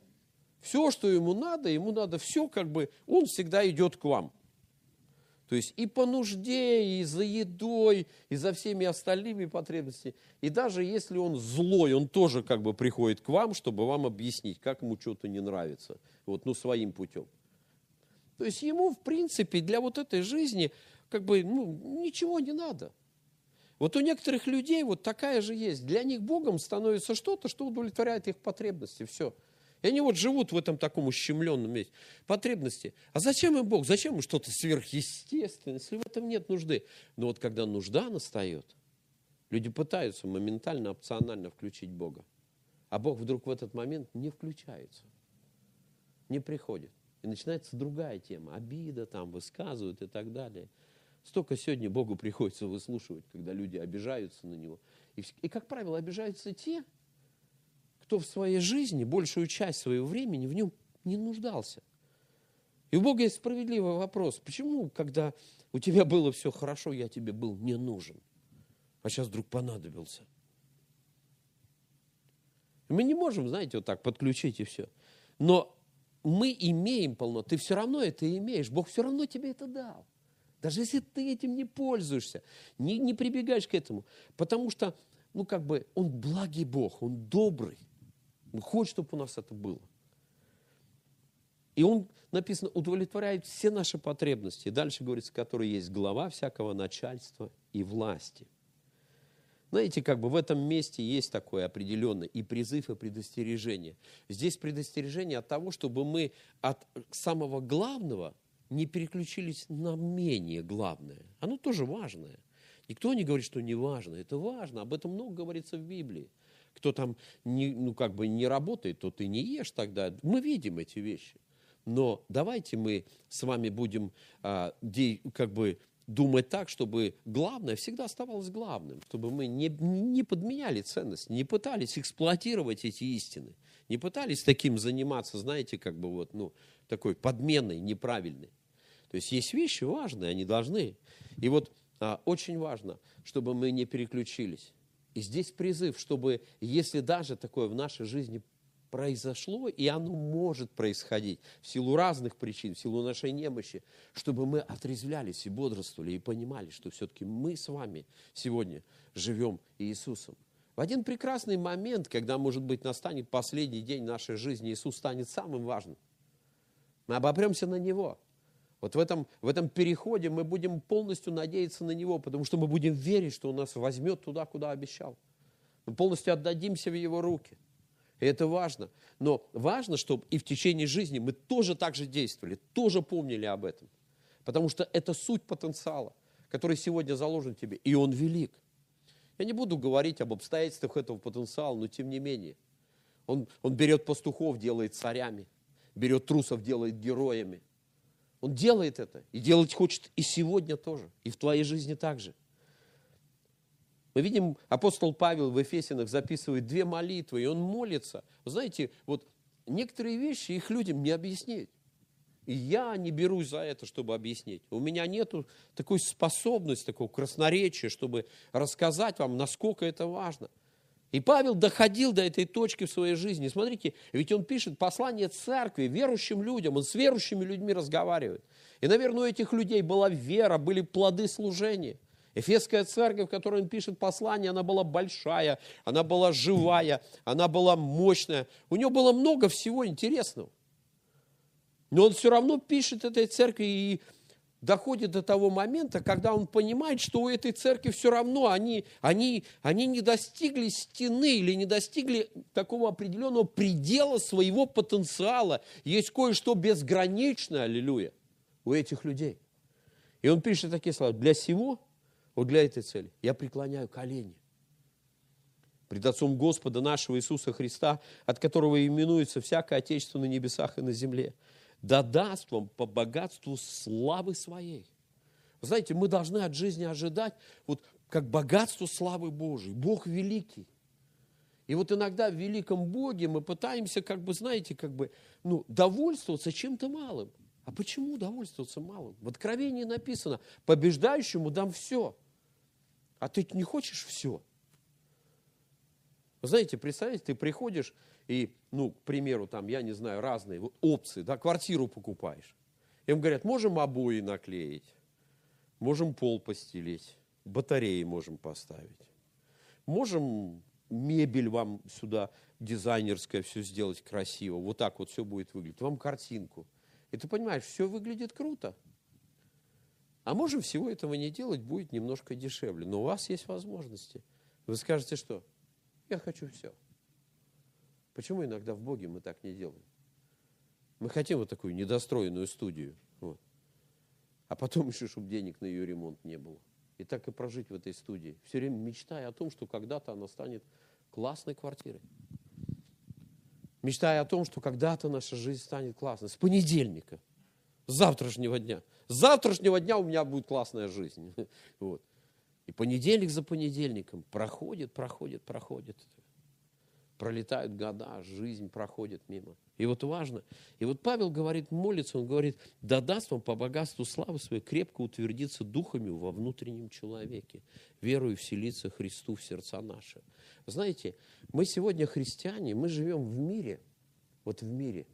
все, что ему надо, ему надо все, как бы, он всегда идет к вам. То есть и по нужде, и за едой, и за всеми остальными потребностями. И даже если он злой, он тоже как бы приходит к вам, чтобы вам объяснить, как ему что-то не нравится. Вот, ну, своим путем. То есть ему, в принципе, для вот этой жизни как бы ну, ничего не надо. Вот у некоторых людей вот такая же есть. Для них Богом становится что-то, что удовлетворяет их потребности. Все. И они вот живут в этом таком ущемленном месте. Потребности. А зачем им Бог? Зачем им что-то сверхъестественное, если в этом нет нужды? Но вот когда нужда настает, люди пытаются моментально, опционально включить Бога. А Бог вдруг в этот момент не включается, не приходит. И начинается другая тема. Обида там высказывают и так далее. Столько сегодня Богу приходится выслушивать, когда люди обижаются на Него. И, и как правило, обижаются те, кто в своей жизни большую часть своего времени в нем не нуждался. И у Бога есть справедливый вопрос. Почему, когда у тебя было все хорошо, я тебе был не нужен, а сейчас вдруг понадобился? Мы не можем, знаете, вот так подключить и все. Но мы имеем полно, ты все равно это имеешь, Бог все равно тебе это дал. Даже если ты этим не пользуешься, не, не прибегаешь к этому. Потому что, ну как бы, Он благий Бог, Он добрый. Он хочет, чтобы у нас это было. И он, написано, удовлетворяет все наши потребности. Дальше говорится, который есть глава всякого начальства и власти. Знаете, как бы в этом месте есть такое определенное и призыв, и предостережение. Здесь предостережение от того, чтобы мы от самого главного не переключились на менее главное. Оно тоже важное. Никто не говорит, что не важно. Это важно. Об этом много говорится в Библии кто там не, ну, как бы не работает, то ты не ешь тогда. Мы видим эти вещи. Но давайте мы с вами будем а, де, как бы думать так, чтобы главное всегда оставалось главным, чтобы мы не, не подменяли ценность, не пытались эксплуатировать эти истины, не пытались таким заниматься, знаете, как бы вот, ну, такой подменной, неправильной. То есть есть вещи важные, они должны. И вот а, очень важно, чтобы мы не переключились. И здесь призыв, чтобы, если даже такое в нашей жизни произошло, и оно может происходить в силу разных причин, в силу нашей немощи, чтобы мы отрезвлялись и бодрствовали, и понимали, что все-таки мы с вами сегодня живем Иисусом. В один прекрасный момент, когда, может быть, настанет последний день нашей жизни, Иисус станет самым важным. Мы обопремся на Него – вот в этом, в этом переходе мы будем полностью надеяться на Него, потому что мы будем верить, что Он нас возьмет туда, куда обещал. Мы полностью отдадимся в Его руки. И это важно. Но важно, чтобы и в течение жизни мы тоже так же действовали, тоже помнили об этом. Потому что это суть потенциала, который сегодня заложен тебе, и он велик. Я не буду говорить об обстоятельствах этого потенциала, но тем не менее. Он, он берет пастухов, делает царями, берет трусов, делает героями – он делает это. И делать хочет и сегодня тоже. И в твоей жизни также. Мы видим, апостол Павел в Ефесинах записывает две молитвы, и он молится. Вы знаете, вот некоторые вещи их людям не объяснить. И я не берусь за это, чтобы объяснить. У меня нет такой способности, такого красноречия, чтобы рассказать вам, насколько это важно. И Павел доходил до этой точки в своей жизни. Смотрите, ведь он пишет послание церкви, верующим людям, он с верующими людьми разговаривает. И, наверное, у этих людей была вера, были плоды служения. Эфесская церковь, в которой он пишет послание, она была большая, она была живая, она была мощная. У него было много всего интересного. Но он все равно пишет этой церкви и доходит до того момента, когда он понимает, что у этой церкви все равно они, они, они не достигли стены или не достигли такого определенного предела своего потенциала. Есть кое-что безграничное, аллилуйя, у этих людей. И он пишет такие слова, для сего, вот для этой цели, я преклоняю колени пред Отцом Господа нашего Иисуса Христа, от которого именуется всякое Отечество на небесах и на земле, да даст вам по богатству славы своей. Вы знаете, мы должны от жизни ожидать вот как богатство славы Божией. Бог великий. И вот иногда в великом Боге мы пытаемся, как бы, знаете, как бы, ну, довольствоваться чем-то малым. А почему довольствоваться малым? В Откровении написано, побеждающему дам все. А ты не хочешь все? Вы знаете, представьте, ты приходишь и, ну, к примеру, там, я не знаю, разные опции, да, квартиру покупаешь. Им говорят, можем обои наклеить, можем пол постелить, батареи можем поставить, можем мебель вам сюда дизайнерская все сделать красиво, вот так вот все будет выглядеть, вам картинку. И ты понимаешь, все выглядит круто. А можем всего этого не делать, будет немножко дешевле. Но у вас есть возможности. Вы скажете, что? Я хочу все. Почему иногда в Боге мы так не делаем? Мы хотим вот такую недостроенную студию. Вот. А потом *laughs* еще, чтобы денег на ее ремонт не было. И так и прожить в этой студии. Все время мечтая о том, что когда-то она станет классной квартирой. Мечтая о том, что когда-то наша жизнь станет классной. С понедельника, с завтрашнего дня. С завтрашнего дня у меня будет классная жизнь. *laughs* Вот. И понедельник за понедельником проходит, проходит, проходит пролетают года, жизнь проходит мимо. И вот важно. И вот Павел говорит, молится, он говорит, да даст вам по богатству славы своей крепко утвердиться духами во внутреннем человеке, верую вселиться Христу в сердца наши. Знаете, мы сегодня христиане, мы живем в мире, вот в мире.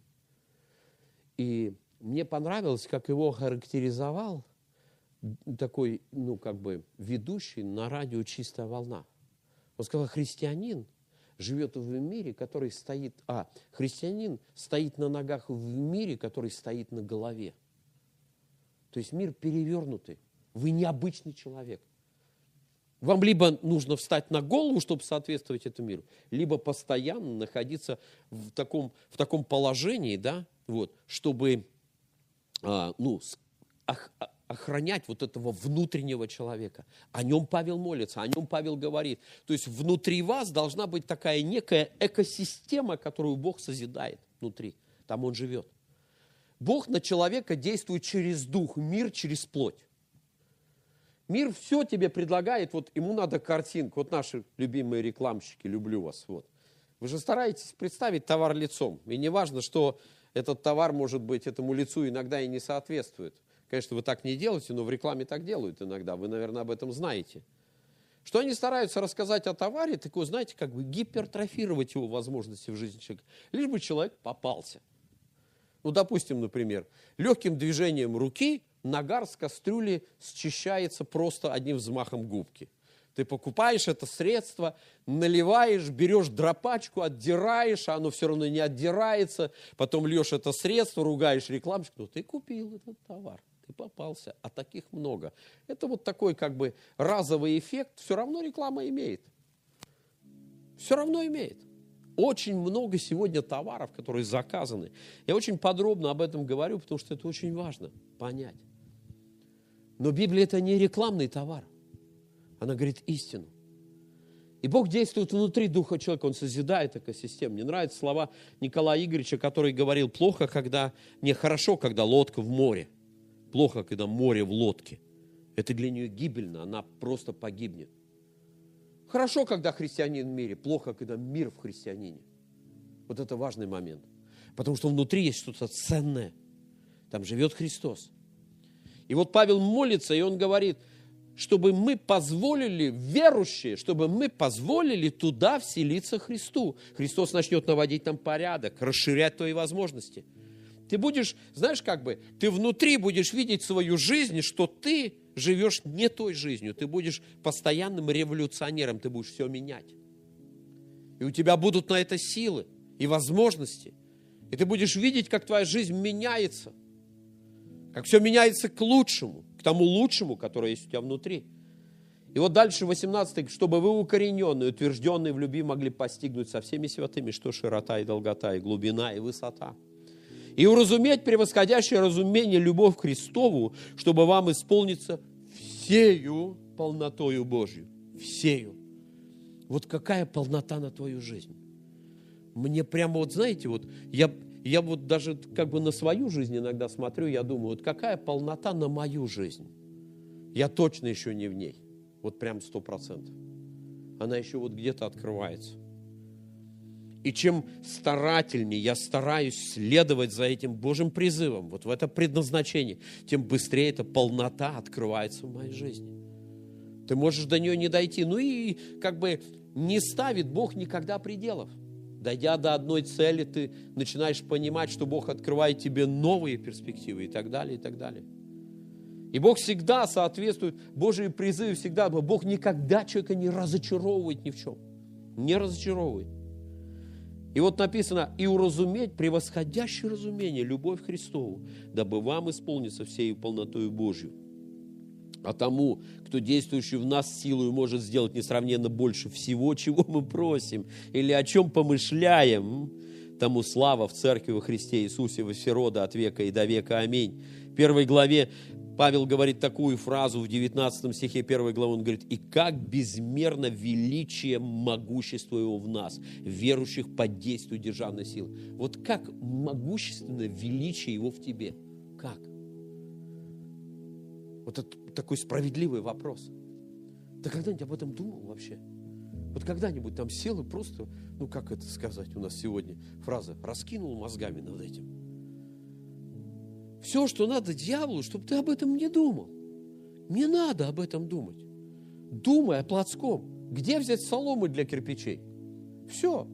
И мне понравилось, как его характеризовал такой, ну, как бы, ведущий на радио «Чистая волна». Он сказал, христианин – живет в мире, который стоит... А, христианин стоит на ногах в мире, который стоит на голове. То есть мир перевернутый. Вы необычный человек. Вам либо нужно встать на голову, чтобы соответствовать этому миру, либо постоянно находиться в таком, в таком положении, да, вот, чтобы а, ну, охранять вот этого внутреннего человека. О нем Павел молится, о нем Павел говорит. То есть внутри вас должна быть такая некая экосистема, которую Бог созидает внутри. Там он живет. Бог на человека действует через дух, мир через плоть. Мир все тебе предлагает, вот ему надо картинку, вот наши любимые рекламщики, люблю вас, вот. Вы же стараетесь представить товар лицом, и не важно, что этот товар, может быть, этому лицу иногда и не соответствует. Конечно, вы так не делаете, но в рекламе так делают иногда. Вы, наверное, об этом знаете. Что они стараются рассказать о товаре, так вы знаете, как бы гипертрофировать его возможности в жизни человека, лишь бы человек попался. Ну, допустим, например, легким движением руки нагар с кастрюли счищается просто одним взмахом губки. Ты покупаешь это средство, наливаешь, берешь дропачку, отдираешь, а оно все равно не отдирается, потом льешь это средство, ругаешь рекламщик, но ты купил этот товар ты попался, а таких много. Это вот такой как бы разовый эффект, все равно реклама имеет. Все равно имеет. Очень много сегодня товаров, которые заказаны. Я очень подробно об этом говорю, потому что это очень важно понять. Но Библия это не рекламный товар. Она говорит истину. И Бог действует внутри духа человека, Он созидает экосистему. Мне нравятся слова Николая Игоревича, который говорил, плохо, когда, не хорошо, когда лодка в море плохо, когда море в лодке. Это для нее гибельно, она просто погибнет. Хорошо, когда христианин в мире, плохо, когда мир в христианине. Вот это важный момент. Потому что внутри есть что-то ценное. Там живет Христос. И вот Павел молится, и он говорит, чтобы мы позволили, верующие, чтобы мы позволили туда вселиться Христу. Христос начнет наводить там порядок, расширять твои возможности – ты будешь, знаешь, как бы, ты внутри будешь видеть свою жизнь, что ты живешь не той жизнью, ты будешь постоянным революционером, ты будешь все менять. И у тебя будут на это силы и возможности. И ты будешь видеть, как твоя жизнь меняется, как все меняется к лучшему, к тому лучшему, которое есть у тебя внутри. И вот дальше 18, чтобы вы укорененные, утвержденные в любви могли постигнуть со всеми святыми, что широта и долгота, и глубина, и высота – и уразуметь превосходящее разумение любовь к Христову, чтобы вам исполниться всею полнотою Божью. Всею. Вот какая полнота на твою жизнь. Мне прямо вот, знаете, вот я, я вот даже как бы на свою жизнь иногда смотрю, я думаю, вот какая полнота на мою жизнь. Я точно еще не в ней. Вот прям сто процентов. Она еще вот где-то открывается. И чем старательнее я стараюсь следовать за этим Божьим призывом, вот в это предназначение, тем быстрее эта полнота открывается в моей жизни. Ты можешь до нее не дойти. Ну и как бы не ставит Бог никогда пределов. Дойдя до одной цели, ты начинаешь понимать, что Бог открывает тебе новые перспективы и так далее, и так далее. И Бог всегда соответствует, Божьи призывы всегда, Бог никогда человека не разочаровывает ни в чем. Не разочаровывает. И вот написано, и уразуметь превосходящее разумение, любовь Христову, дабы вам исполниться всей полнотою Божью. а тому, кто действующий в нас силою может сделать несравненно больше всего, чего мы просим или о чем помышляем. Тому слава в Церкви во Христе Иисусе во все рода от века и до века. Аминь. В первой главе Павел говорит такую фразу в 19 стихе 1 главы, он говорит, «И как безмерно величие могущества его в нас, верующих под действию державной силы». Вот как могущественно величие его в тебе? Как? Вот это такой справедливый вопрос. Ты когда-нибудь об этом думал вообще? Вот когда-нибудь там сел и просто, ну как это сказать у нас сегодня, фраза, раскинул мозгами над этим. Все, что надо дьяволу, чтобы ты об этом не думал. Не надо об этом думать. Думай о плотском. Где взять соломы для кирпичей? Все.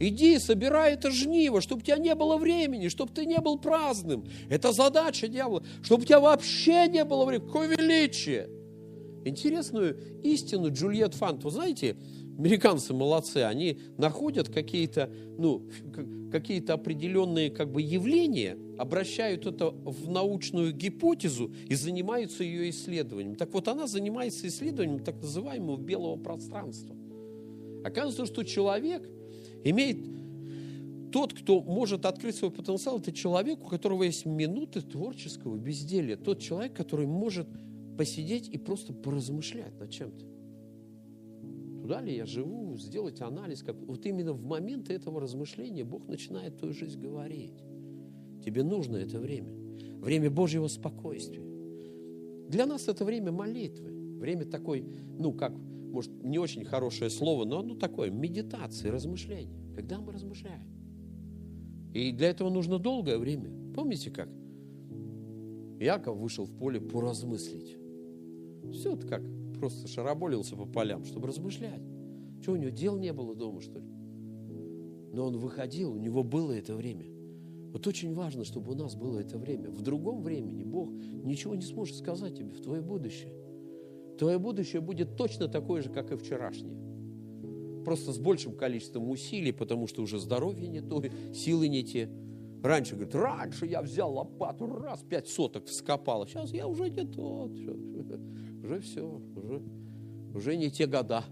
Иди, собирай это жниво, чтобы у тебя не было времени, чтобы ты не был праздным. Это задача дьявола, чтобы у тебя вообще не было времени. Какое величие! Интересную истину Джульет Фант, вы знаете, американцы молодцы, они находят какие-то, ну, какие-то определенные как бы явления, обращают это в научную гипотезу и занимаются ее исследованием. Так вот, она занимается исследованием так называемого белого пространства. Оказывается, что человек имеет тот, кто может открыть свой потенциал, это человек, у которого есть минуты творческого безделия. Тот человек, который может посидеть и просто поразмышлять над чем-то. Ли я живу, сделать анализ. Как... Вот именно в моменты этого размышления Бог начинает твою жизнь говорить. Тебе нужно это время. Время Божьего спокойствия. Для нас это время молитвы. Время такой, ну как, может, не очень хорошее слово, но оно такое, медитации, размышления. Когда мы размышляем. И для этого нужно долгое время. Помните как? Яков вышел в поле поразмыслить. Все это как просто шараболился по полям, чтобы размышлять. Что, у него дел не было дома, что ли? Но он выходил, у него было это время. Вот очень важно, чтобы у нас было это время. В другом времени Бог ничего не сможет сказать тебе в твое будущее. Твое будущее будет точно такое же, как и вчерашнее. Просто с большим количеством усилий, потому что уже здоровье не то, силы не те. Раньше, говорит, раньше я взял лопату, раз, пять соток вскопал. Сейчас я уже не тот. Уже все, уже, уже не те года.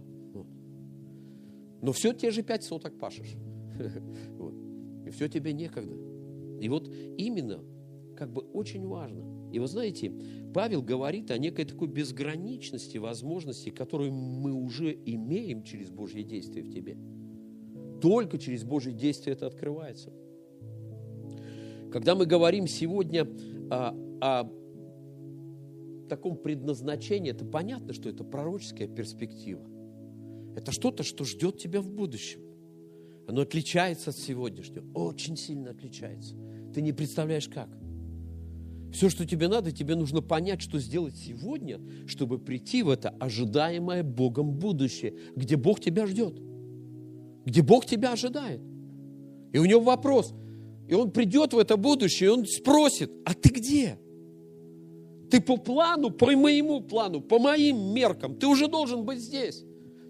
Но все те же пять соток пашешь. *laughs* Вот. И все тебе некогда. И вот именно, как бы очень важно. И вы знаете, Павел говорит о некой такой безграничности возможностей, которую мы уже имеем через Божье действие в тебе. Только через Божье действие это открывается. Когда мы говорим сегодня о, о таком предназначении, это понятно, что это пророческая перспектива. Это что-то, что ждет тебя в будущем. Оно отличается от сегодняшнего, очень сильно отличается. Ты не представляешь как. Все, что тебе надо, тебе нужно понять, что сделать сегодня, чтобы прийти в это ожидаемое Богом будущее, где Бог тебя ждет, где Бог тебя ожидает. И у него вопрос, и он придет в это будущее, и он спросит, а ты где? Ты по плану, по моему плану, по моим меркам, ты уже должен быть здесь.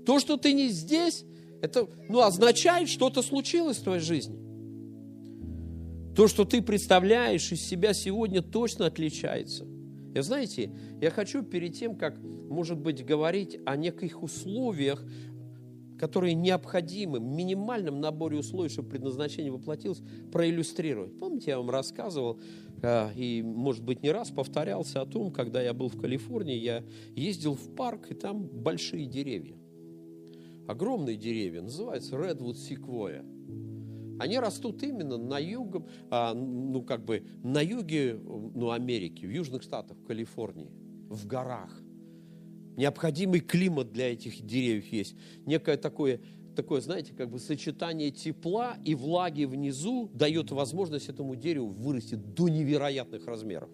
То, что ты не здесь, это ну, означает, что-то случилось в твоей жизни. То, что ты представляешь из себя сегодня, точно отличается. И знаете, я хочу перед тем, как, может быть, говорить о неких условиях, которые необходимы, минимальном наборе условий, чтобы предназначение воплотилось, проиллюстрировать. Помните, я вам рассказывал, а, и, может быть, не раз повторялся о том, когда я был в Калифорнии, я ездил в парк, и там большие деревья. Огромные деревья, называются Redwood Sequoia. Они растут именно на югом, а, ну как бы на юге ну, Америки, в южных штатах, в Калифорнии, в горах. Необходимый климат для этих деревьев есть. Некое такое, такое, знаете, как бы сочетание тепла и влаги внизу дает возможность этому дереву вырасти до невероятных размеров.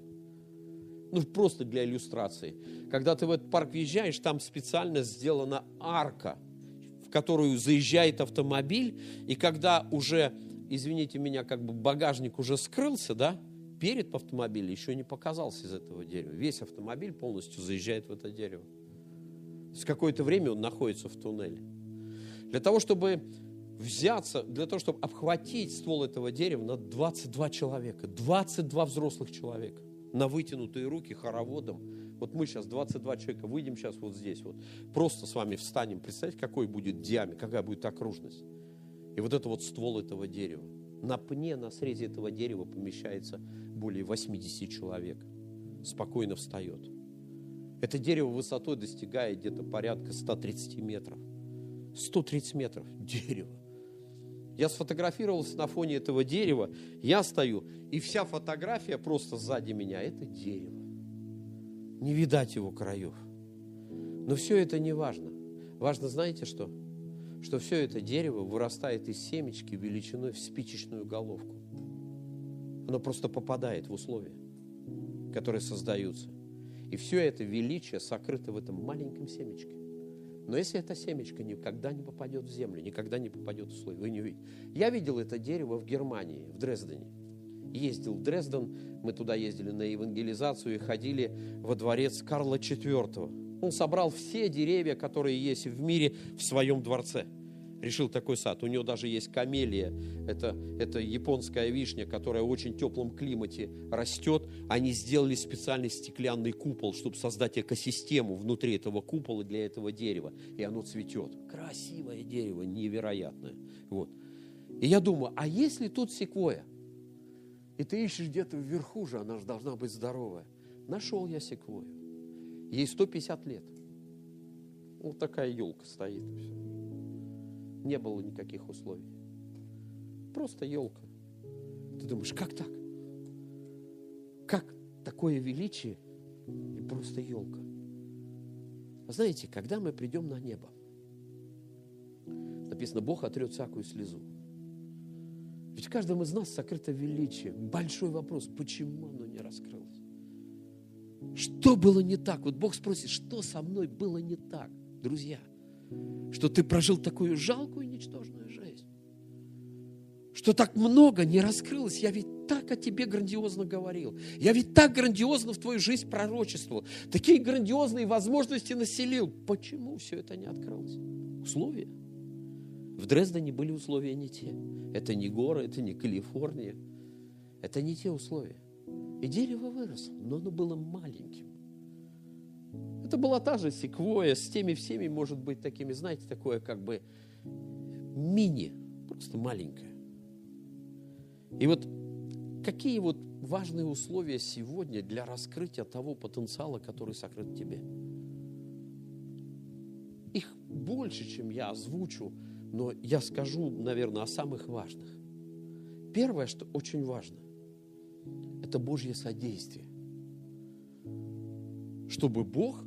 Ну, просто для иллюстрации. Когда ты в этот парк въезжаешь, там специально сделана арка, в которую заезжает автомобиль, и когда уже, извините меня, как бы багажник уже скрылся, да, перед автомобилем еще не показался из этого дерева. Весь автомобиль полностью заезжает в это дерево. С какое-то время он находится в туннеле. Для того, чтобы взяться, для того, чтобы обхватить ствол этого дерева, надо 22 человека, 22 взрослых человека на вытянутые руки хороводом Вот мы сейчас 22 человека выйдем сейчас вот здесь вот. Просто с вами встанем. Представьте, какой будет диаметр, какая будет окружность. И вот это вот ствол этого дерева. На пне, на срезе этого дерева помещается более 80 человек. Спокойно встает. Это дерево высотой достигает где-то порядка 130 метров. 130 метров дерево. Я сфотографировался на фоне этого дерева, я стою, и вся фотография просто сзади меня – это дерево. Не видать его краев. Но все это не важно. Важно, знаете что? Что все это дерево вырастает из семечки величиной в спичечную головку. Оно просто попадает в условия, которые создаются. И все это величие сокрыто в этом маленьком семечке. Но если это семечко никогда не попадет в землю, никогда не попадет в слой, вы не увидите. Я видел это дерево в Германии, в Дрездене. Ездил в Дрезден, мы туда ездили на евангелизацию и ходили во дворец Карла IV. Он собрал все деревья, которые есть в мире, в своем дворце – решил такой сад. У него даже есть камелия, это, это японская вишня, которая в очень теплом климате растет. Они сделали специальный стеклянный купол, чтобы создать экосистему внутри этого купола для этого дерева. И оно цветет. Красивое дерево, невероятное. Вот. И я думаю, а если тут секвоя? И ты ищешь где-то вверху же, она же должна быть здоровая. Нашел я секвою. Ей 150 лет. Вот такая елка стоит. Не было никаких условий. Просто елка. Ты думаешь, как так? Как такое величие и просто елка? А знаете, когда мы придем на небо, написано, Бог отрет всякую слезу. Ведь в каждом из нас сокрыто величие. Большой вопрос, почему оно не раскрылось? Что было не так? Вот Бог спросит, что со мной было не так? Друзья, что ты прожил такую жалкую и ничтожную жизнь. Что так много не раскрылось. Я ведь так о тебе грандиозно говорил. Я ведь так грандиозно в твою жизнь пророчествовал. Такие грандиозные возможности населил. Почему все это не открылось? Условия. В Дрездене были условия не те. Это не горы, это не Калифорния. Это не те условия. И дерево выросло, но оно было маленьким. Это была та же секвоя с теми всеми, может быть, такими, знаете, такое как бы мини, просто маленькое. И вот какие вот важные условия сегодня для раскрытия того потенциала, который сокрыт тебе? Их больше, чем я озвучу, но я скажу, наверное, о самых важных. Первое, что очень важно, это Божье содействие. Чтобы Бог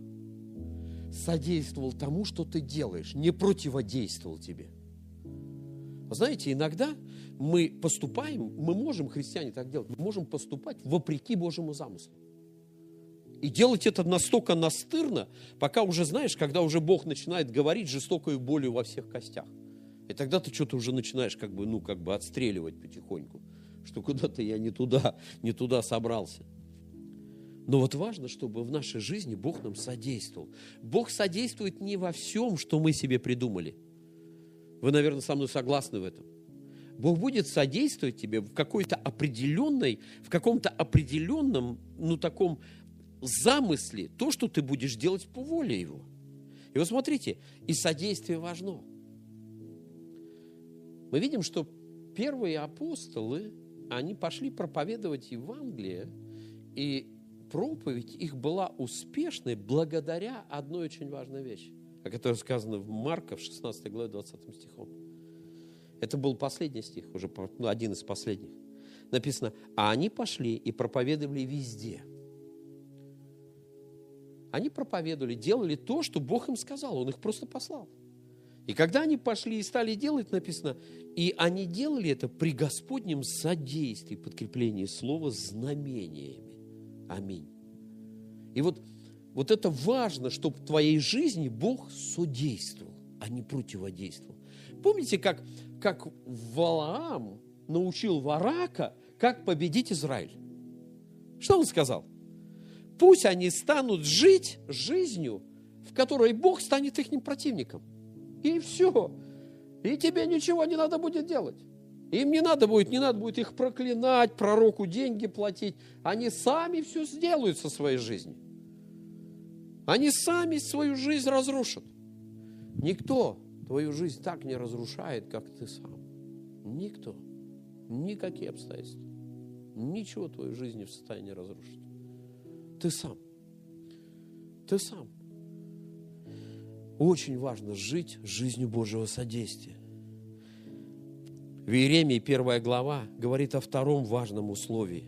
содействовал тому, что ты делаешь, не противодействовал тебе. Знаете, иногда мы поступаем, мы можем, христиане так делать, мы можем поступать вопреки Божьему замыслу. И делать это настолько настырно, пока уже знаешь, когда уже Бог начинает говорить жестокую болью во всех костях. И тогда ты что-то уже начинаешь как бы, ну, как бы отстреливать потихоньку, что куда-то я не туда, не туда собрался. Но вот важно, чтобы в нашей жизни Бог нам содействовал. Бог содействует не во всем, что мы себе придумали. Вы, наверное, со мной согласны в этом. Бог будет содействовать тебе в какой-то определенной, в каком-то определенном, ну, таком замысле, то, что ты будешь делать по воле Его. И вот смотрите, и содействие важно. Мы видим, что первые апостолы, они пошли проповедовать Евангелие, и проповедь их была успешной благодаря одной очень важной вещи, о которой сказано в Марка в 16 главе 20 стихом. Это был последний стих, уже ну, один из последних. Написано, а они пошли и проповедовали везде. Они проповедовали, делали то, что Бог им сказал, Он их просто послал. И когда они пошли и стали делать, написано, и они делали это при Господнем содействии, подкреплении слова знамениями. Аминь. И вот, вот это важно, чтобы в твоей жизни Бог содействовал, а не противодействовал. Помните, как, как Валаам научил Варака, как победить Израиль? Что он сказал? Пусть они станут жить жизнью, в которой Бог станет их противником. И все. И тебе ничего не надо будет делать. Им не надо будет, не надо будет их проклинать, пророку деньги платить. Они сами все сделают со своей жизнью. Они сами свою жизнь разрушат. Никто твою жизнь так не разрушает, как ты сам. Никто. Никакие обстоятельства. Ничего твою жизнь не в состоянии разрушить. Ты сам. Ты сам. Очень важно жить жизнью Божьего содействия. В Иеремии первая глава говорит о втором важном условии.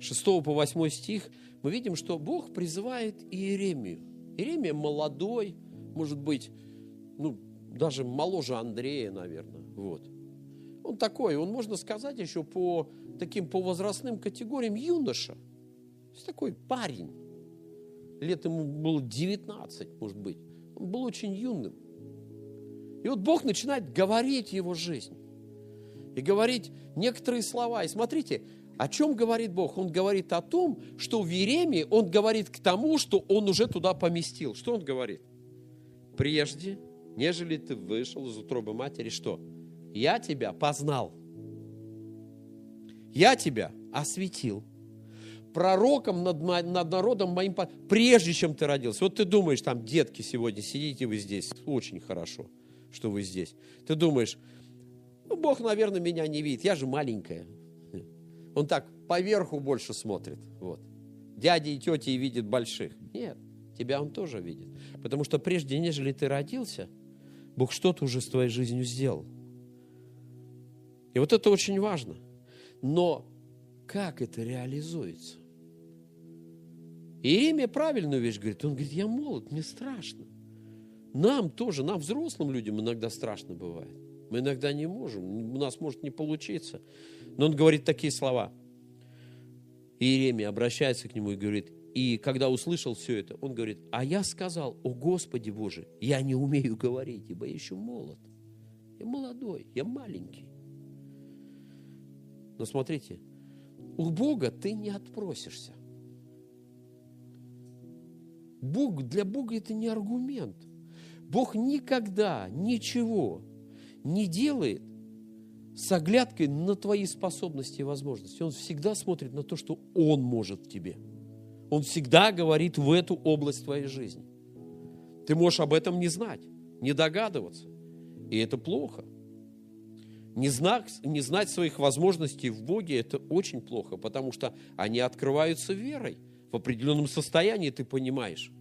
6 по 8 стих мы видим, что Бог призывает Иеремию. Иеремия молодой, может быть, ну, даже моложе Андрея, наверное. Вот. Он такой, он, можно сказать, еще по таким по возрастным категориям юноша. То есть такой парень. Лет ему было 19, может быть. Он был очень юным. И вот Бог начинает говорить его жизнь. И говорить некоторые слова. И смотрите, о чем говорит Бог? Он говорит о том, что в Иеремии он говорит к тому, что он уже туда поместил. Что он говорит? Прежде, нежели ты вышел из утробы матери, что? Я тебя познал. Я тебя осветил пророком над, над народом моим, прежде чем ты родился. Вот ты думаешь, там, детки сегодня, сидите вы здесь, очень хорошо, что вы здесь. Ты думаешь, ну, Бог, наверное, меня не видит, я же маленькая. Он так поверху больше смотрит. Вот. Дяди и тети видят больших. Нет, тебя он тоже видит. Потому что прежде, нежели ты родился, Бог что-то уже с твоей жизнью сделал. И вот это очень важно. Но как это реализуется? Иеремия правильную вещь говорит. Он говорит, я молод, мне страшно. Нам тоже, нам, взрослым людям, иногда страшно бывает. Мы иногда не можем, у нас может не получиться. Но он говорит такие слова. Иеремия обращается к нему и говорит, и когда услышал все это, он говорит, а я сказал, о Господи Боже, я не умею говорить, ибо я еще молод. Я молодой, я маленький. Но смотрите, у Бога ты не отпросишься. Бог, для Бога это не аргумент. Бог никогда ничего не делает с оглядкой на твои способности и возможности. Он всегда смотрит на то, что Он может тебе. Он всегда говорит в эту область твоей жизни. Ты можешь об этом не знать, не догадываться. И это плохо. Не знать, не знать своих возможностей в Боге – это очень плохо, потому что они открываются верой. В определенном состоянии ты понимаешь.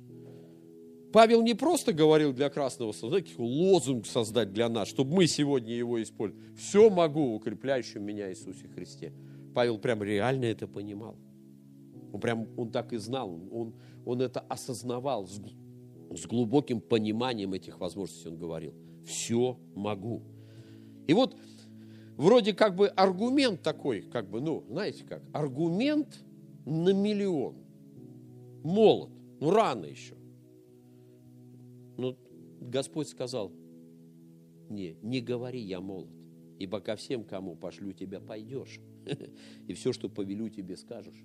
Павел не просто говорил для Красного Создания, лозунг создать для нас, чтобы мы сегодня его использовали. Все могу, укрепляющим меня Иисусе Христе. Павел прям реально это понимал. Он прям, он так и знал, он, он это осознавал с, с глубоким пониманием этих возможностей, он говорил. Все могу. И вот вроде как бы аргумент такой, как бы, ну, знаете как, аргумент на миллион. Молод, ну рано еще. Господь сказал, не, не говори, я молод, ибо ко всем, кому пошлю тебя, пойдешь. *laughs* И все, что повелю тебе, скажешь.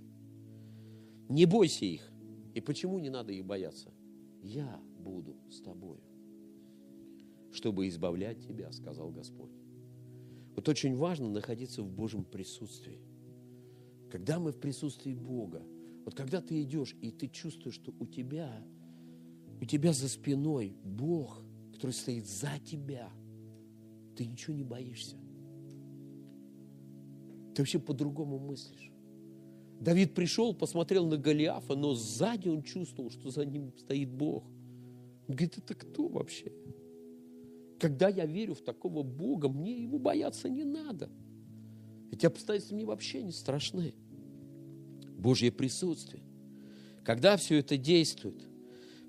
Не бойся их. И почему не надо их бояться? Я буду с тобою, чтобы избавлять тебя, сказал Господь. Вот очень важно находиться в Божьем присутствии. Когда мы в присутствии Бога, вот когда ты идешь, и ты чувствуешь, что у тебя, у тебя за спиной Бог, который стоит за тебя, ты ничего не боишься. Ты вообще по-другому мыслишь. Давид пришел, посмотрел на Голиафа, но сзади он чувствовал, что за ним стоит Бог. Он говорит, это кто вообще? Когда я верю в такого Бога, мне его бояться не надо. Эти обстоятельства мне вообще не страшны. Божье присутствие. Когда все это действует.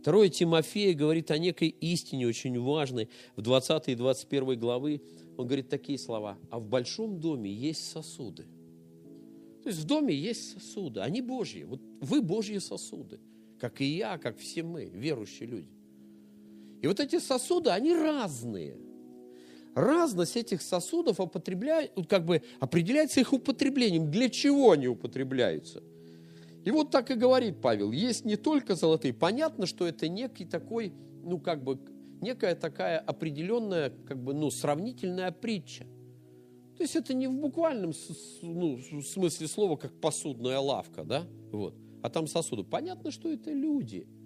Второе Тимофея говорит о некой истине очень важной. В 20 и 21 главы он говорит такие слова. А в большом доме есть сосуды. То есть в доме есть сосуды. Они Божьи. Вот вы Божьи сосуды. Как и я, как все мы, верующие люди. И вот эти сосуды, они разные. Разность этих сосудов как бы определяется их употреблением. Для чего они употребляются? И вот так и говорит Павел. Есть не только золотые. Понятно, что это некий такой, ну как бы, некая такая определенная, как бы, ну, сравнительная притча. То есть это не в буквальном ну, смысле слова, как посудная лавка, да, вот, а там сосуды. Понятно, что это люди –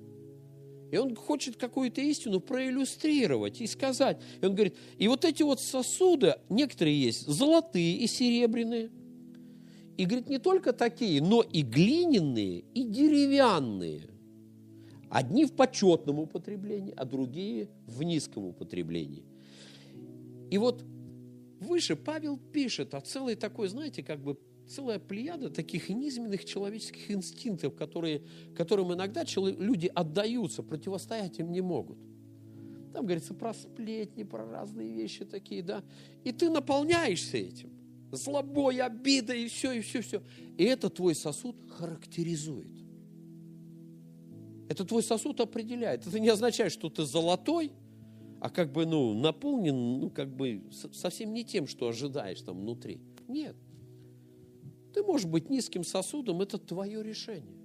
И он хочет какую-то истину проиллюстрировать и сказать. И он говорит, и вот эти вот сосуды, некоторые есть золотые и серебряные. И говорит, не только такие, но и глиняные, и деревянные. Одни в почетном употреблении, а другие в низком употреблении. И вот выше Павел пишет о целой такой, знаете, как бы целая плеяда таких низменных человеческих инстинктов, которые, которым иногда люди отдаются, противостоять им не могут. Там говорится про сплетни, про разные вещи такие, да. И ты наполняешься этим. Злобой, обидой, и все, и все, все. И это твой сосуд характеризует. Это твой сосуд определяет. Это не означает, что ты золотой, а как бы, ну, наполнен, ну, как бы совсем не тем, что ожидаешь там внутри. Нет. Ты можешь быть низким сосудом, это твое решение.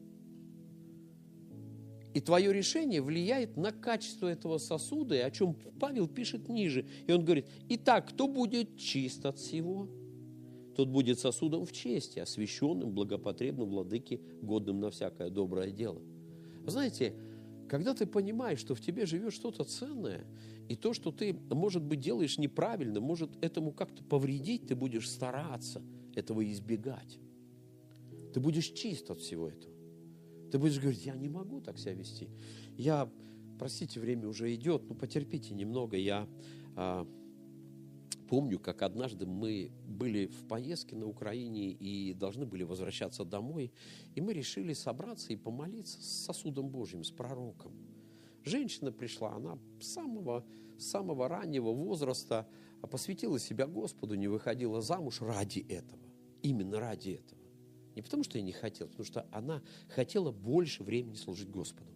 И твое решение влияет на качество этого сосуда, и о чем Павел пишет ниже. И он говорит, итак, кто будет чист от всего, тот будет сосудом в чести, освященным, благопотребным, владыке, годным на всякое доброе дело. знаете, когда ты понимаешь, что в тебе живет что-то ценное, и то, что ты, может быть, делаешь неправильно, может этому как-то повредить, ты будешь стараться этого избегать. Ты будешь чист от всего этого. Ты будешь говорить, я не могу так себя вести. Я, простите, время уже идет, ну потерпите немного. Я а, помню, как однажды мы были в поездке на Украине и должны были возвращаться домой. И мы решили собраться и помолиться с сосудом Божьим, с пророком. Женщина пришла, она самого, самого раннего возраста посвятила себя Господу, не выходила замуж ради этого. Именно ради этого. Не потому, что я не хотел, потому что она хотела больше времени служить Господу.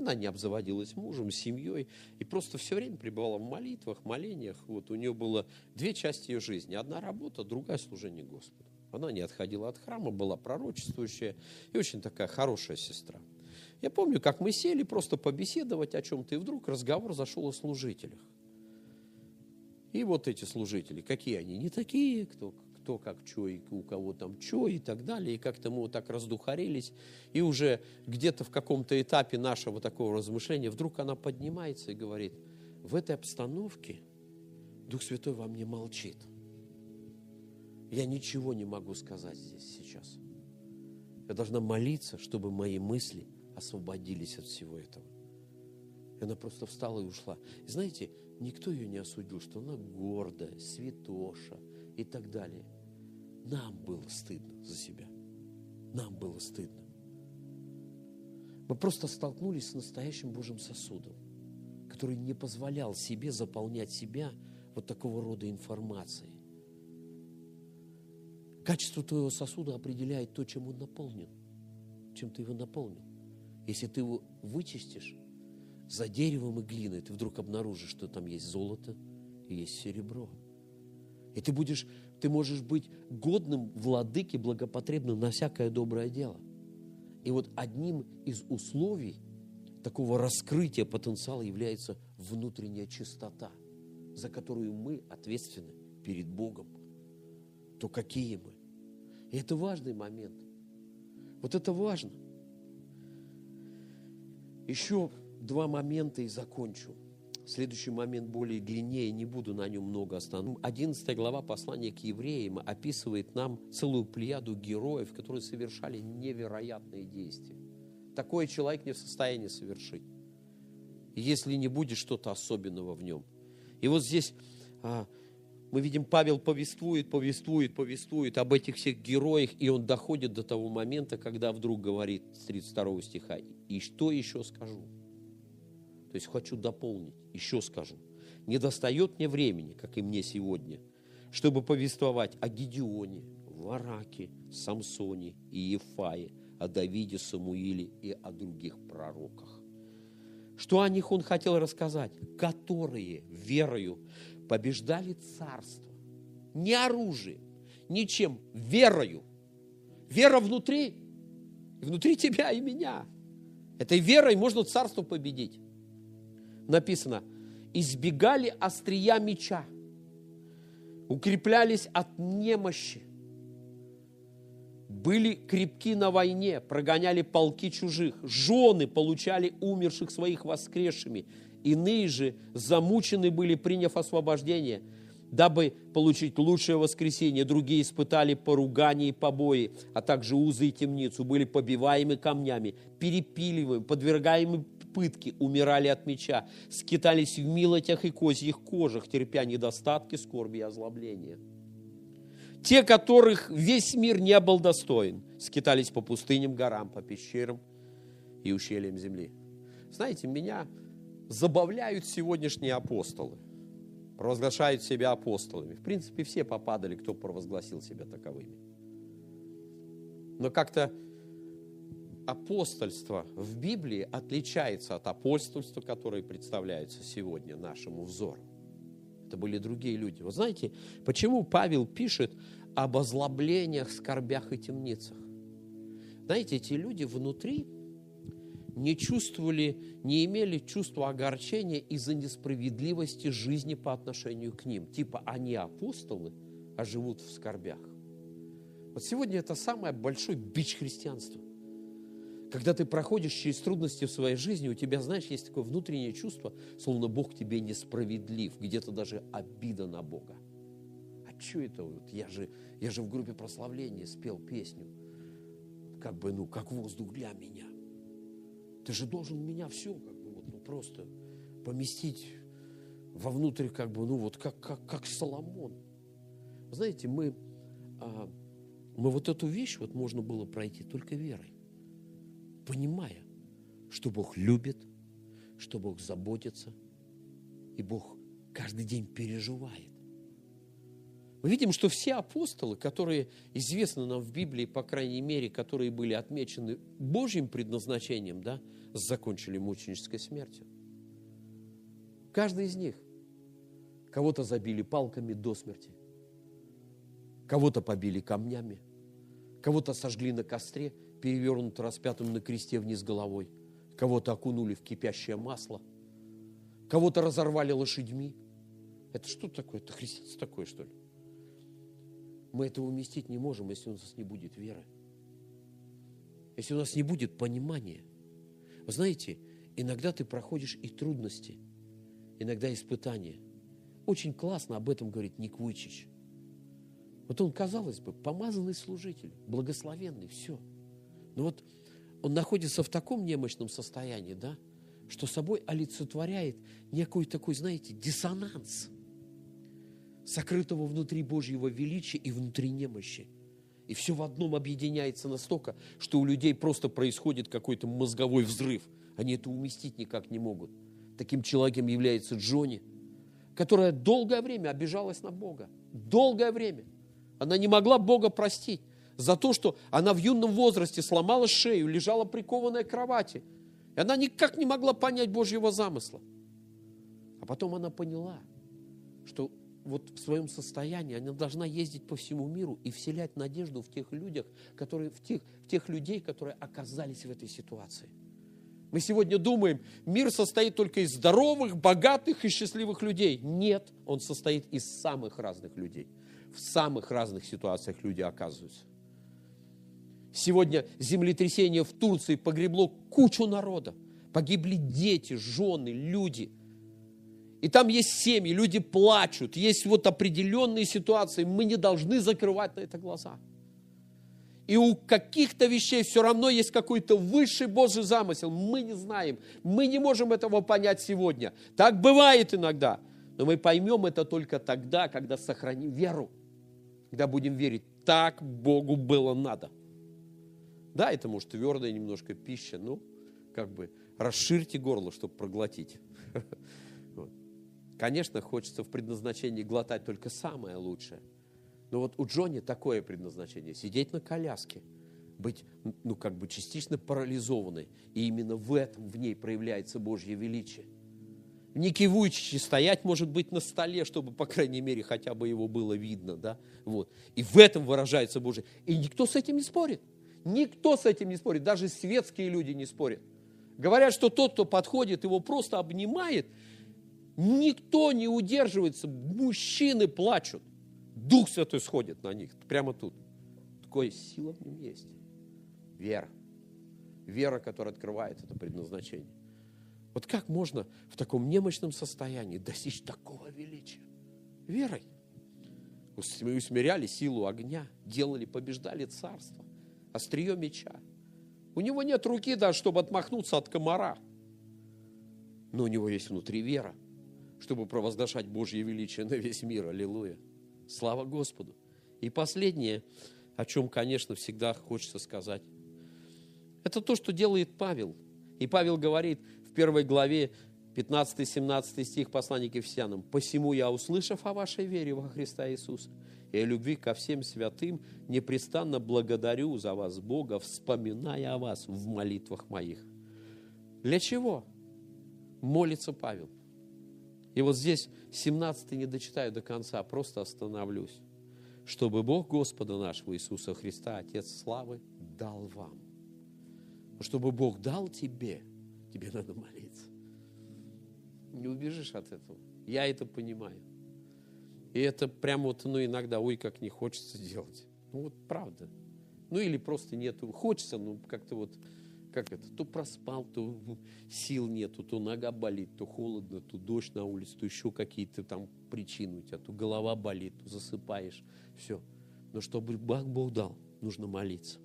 Она не обзаводилась мужем, семьей и просто все время пребывала в молитвах, молениях. Вот у нее было две части ее жизни. Одна работа, другая служение Господу. Она не отходила от храма, была пророчествующая и очень такая хорошая сестра. Я помню, как мы сели просто побеседовать о чем-то, и вдруг разговор зашел о служителях. И вот эти служители, какие они? Не такие, кто кто как что, и у кого там что и так далее. И как-то мы вот так раздухарились. И уже где-то в каком-то этапе нашего такого размышления вдруг она поднимается и говорит, в этой обстановке Дух Святой во мне молчит. Я ничего не могу сказать здесь сейчас. Я должна молиться, чтобы мои мысли освободились от всего этого. И она просто встала и ушла. И знаете, никто ее не осудил, что она гордая, святоша, и так далее. Нам было стыдно за себя. Нам было стыдно. Мы просто столкнулись с настоящим Божьим сосудом, который не позволял себе заполнять себя вот такого рода информацией. Качество твоего сосуда определяет то, чем он наполнен, чем ты его наполнил. Если ты его вычистишь за деревом и глиной, ты вдруг обнаружишь, что там есть золото и есть серебро – и ты будешь, ты можешь быть годным владыке, благопотребным на всякое доброе дело. И вот одним из условий такого раскрытия потенциала является внутренняя чистота, за которую мы ответственны перед Богом. То какие мы? И это важный момент. Вот это важно. Еще два момента и закончу. Следующий момент более длиннее, не буду на нем много останавливаться. 11 глава послания к евреям описывает нам целую плеяду героев, которые совершали невероятные действия. Такое человек не в состоянии совершить, если не будет что-то особенного в нем. И вот здесь а, мы видим, Павел повествует, повествует, повествует об этих всех героях, и он доходит до того момента, когда вдруг говорит с 32 стиха, «И что еще скажу?» То есть хочу дополнить, еще скажу. Не достает мне времени, как и мне сегодня, чтобы повествовать о Гедеоне, Вараке, Самсоне и Ефае, о Давиде, Самуиле и о других пророках. Что о них он хотел рассказать? Которые верою побеждали царство. Не оружием, ничем, верою. Вера внутри, внутри тебя и меня. Этой верой можно царство победить написано, избегали острия меча, укреплялись от немощи, были крепки на войне, прогоняли полки чужих, жены получали умерших своих воскресшими, иные же замучены были, приняв освобождение, дабы получить лучшее воскресенье. Другие испытали поругание и побои, а также узы и темницу, были побиваемы камнями, перепиливаемы, подвергаемы пытки, умирали от меча, скитались в милотях и козьих кожах, терпя недостатки, скорби и озлобления. Те, которых весь мир не был достоин, скитались по пустыням, горам, по пещерам и ущельям земли. Знаете, меня забавляют сегодняшние апостолы, провозглашают себя апостолами. В принципе, все попадали, кто провозгласил себя таковыми. Но как-то апостольство в Библии отличается от апостольства, которое представляется сегодня нашему взору. Это были другие люди. Вы знаете, почему Павел пишет об озлоблениях, скорбях и темницах? Знаете, эти люди внутри не чувствовали, не имели чувства огорчения из-за несправедливости жизни по отношению к ним. Типа они апостолы, а живут в скорбях. Вот сегодня это самый большой бич христианства. Когда ты проходишь через трудности в своей жизни, у тебя, знаешь, есть такое внутреннее чувство, словно Бог тебе несправедлив, где-то даже обида на Бога. А что это? Вот я, же, я же в группе прославления спел песню. Как бы, ну, как воздух для меня. Ты же должен меня все, как бы, вот, ну, просто поместить вовнутрь, как бы, ну, вот, как, как, как Соломон. Знаете, мы, а, мы вот эту вещь вот можно было пройти только верой понимая, что Бог любит, что Бог заботится, и Бог каждый день переживает. Мы видим, что все апостолы, которые известны нам в Библии, по крайней мере, которые были отмечены Божьим предназначением, да, закончили мученической смертью. Каждый из них кого-то забили палками до смерти, кого-то побили камнями, кого-то сожгли на костре – перевернут распятым на кресте вниз головой. Кого-то окунули в кипящее масло. Кого-то разорвали лошадьми. Это что такое? Это христианство такое, что ли? Мы этого уместить не можем, если у нас не будет веры. Если у нас не будет понимания. Вы знаете, иногда ты проходишь и трудности, иногда испытания. Очень классно об этом говорит Ник Вуйчич. Вот он, казалось бы, помазанный служитель, благословенный, все – но вот он находится в таком немощном состоянии, да, что собой олицетворяет некий такой, знаете, диссонанс сокрытого внутри Божьего величия и внутри немощи. И все в одном объединяется настолько, что у людей просто происходит какой-то мозговой взрыв. Они это уместить никак не могут. Таким человеком является Джонни, которая долгое время обижалась на Бога. Долгое время. Она не могла Бога простить за то, что она в юном возрасте сломала шею, лежала прикованная к кровати. И она никак не могла понять Божьего замысла. А потом она поняла, что вот в своем состоянии она должна ездить по всему миру и вселять надежду в тех людях, которые, в, тех, в тех людей, которые оказались в этой ситуации. Мы сегодня думаем, мир состоит только из здоровых, богатых и счастливых людей. Нет, он состоит из самых разных людей. В самых разных ситуациях люди оказываются. Сегодня землетрясение в Турции погребло кучу народа. Погибли дети, жены, люди. И там есть семьи, люди плачут, есть вот определенные ситуации. Мы не должны закрывать на это глаза. И у каких-то вещей все равно есть какой-то высший Божий замысел. Мы не знаем, мы не можем этого понять сегодня. Так бывает иногда. Но мы поймем это только тогда, когда сохраним веру. Когда будем верить, так Богу было надо. Да, это может твердая немножко пища, но как бы расширьте горло, чтобы проглотить. *laughs* Конечно, хочется в предназначении глотать только самое лучшее. Но вот у Джонни такое предназначение – сидеть на коляске, быть, ну, как бы частично парализованной. И именно в этом в ней проявляется Божье величие. Ники Вуйчичи стоять, может быть, на столе, чтобы, по крайней мере, хотя бы его было видно, да, вот. И в этом выражается Божье. И никто с этим не спорит. Никто с этим не спорит, даже светские люди не спорят. Говорят, что тот, кто подходит, его просто обнимает, никто не удерживается, мужчины плачут. Дух Святой сходит на них, прямо тут. какая сила в нем есть. Вера. Вера, которая открывает это предназначение. Вот как можно в таком немощном состоянии достичь такого величия? Верой. Усмиряли силу огня, делали, побеждали царство, острие меча. У него нет руки даже, чтобы отмахнуться от комара. Но у него есть внутри вера, чтобы провозглашать Божье величие на весь мир. Аллилуйя. Слава Господу. И последнее, о чем, конечно, всегда хочется сказать, это то, что делает Павел. И Павел говорит в первой главе 15-17 стих послания к Ефесянам. «Посему я, услышав о вашей вере во Христа Иисуса и о любви ко всем святым, непрестанно благодарю за вас Бога, вспоминая о вас в молитвах моих». Для чего? Молится Павел. И вот здесь 17 не дочитаю до конца, просто остановлюсь. Чтобы Бог Господа нашего Иисуса Христа, Отец славы, дал вам. Чтобы Бог дал тебе, тебе надо молиться. Не убежишь от этого. Я это понимаю. И это прямо вот, ну, иногда, ой, как не хочется делать. Ну, вот правда. Ну, или просто нету. Хочется, ну, как-то вот, как это, то проспал, то сил нету, то нога болит, то холодно, то дождь на улице, то еще какие-то там причины у тебя, то голова болит, то засыпаешь. Все. Но чтобы Бог Бог дал, нужно молиться.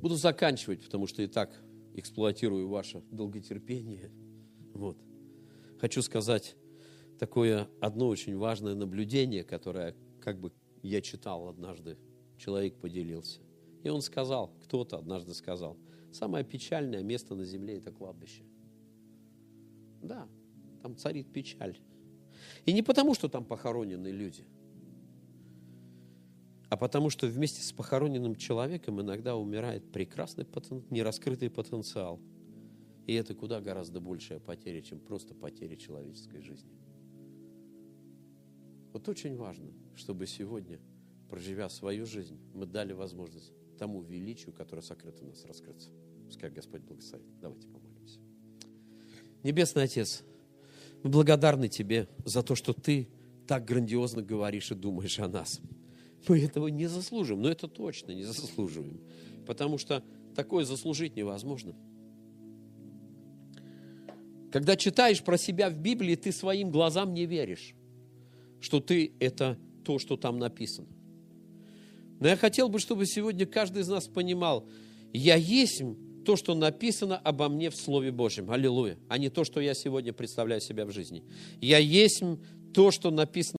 Буду заканчивать, потому что и так эксплуатирую ваше долготерпение. Вот. Хочу сказать такое одно очень важное наблюдение, которое как бы я читал однажды, человек поделился. И он сказал, кто-то однажды сказал, самое печальное место на земле – это кладбище. Да, там царит печаль. И не потому, что там похоронены люди, а потому что вместе с похороненным человеком иногда умирает прекрасный потен... нераскрытый потенциал. И это куда гораздо большая потеря, чем просто потеря человеческой жизни. Вот очень важно, чтобы сегодня, проживя свою жизнь, мы дали возможность тому величию, которое сокрыто в нас, раскрыться. Пускай Господь благословит. Давайте помолимся. Небесный Отец, мы благодарны Тебе за то, что Ты так грандиозно говоришь и думаешь о нас. Мы этого не заслужим, но это точно не заслуживаем, потому что такое заслужить невозможно. Когда читаешь про себя в Библии, ты своим глазам не веришь, что ты – это то, что там написано. Но я хотел бы, чтобы сегодня каждый из нас понимал, я есть то, что написано обо мне в Слове Божьем. Аллилуйя. А не то, что я сегодня представляю себя в жизни. Я есть то, что написано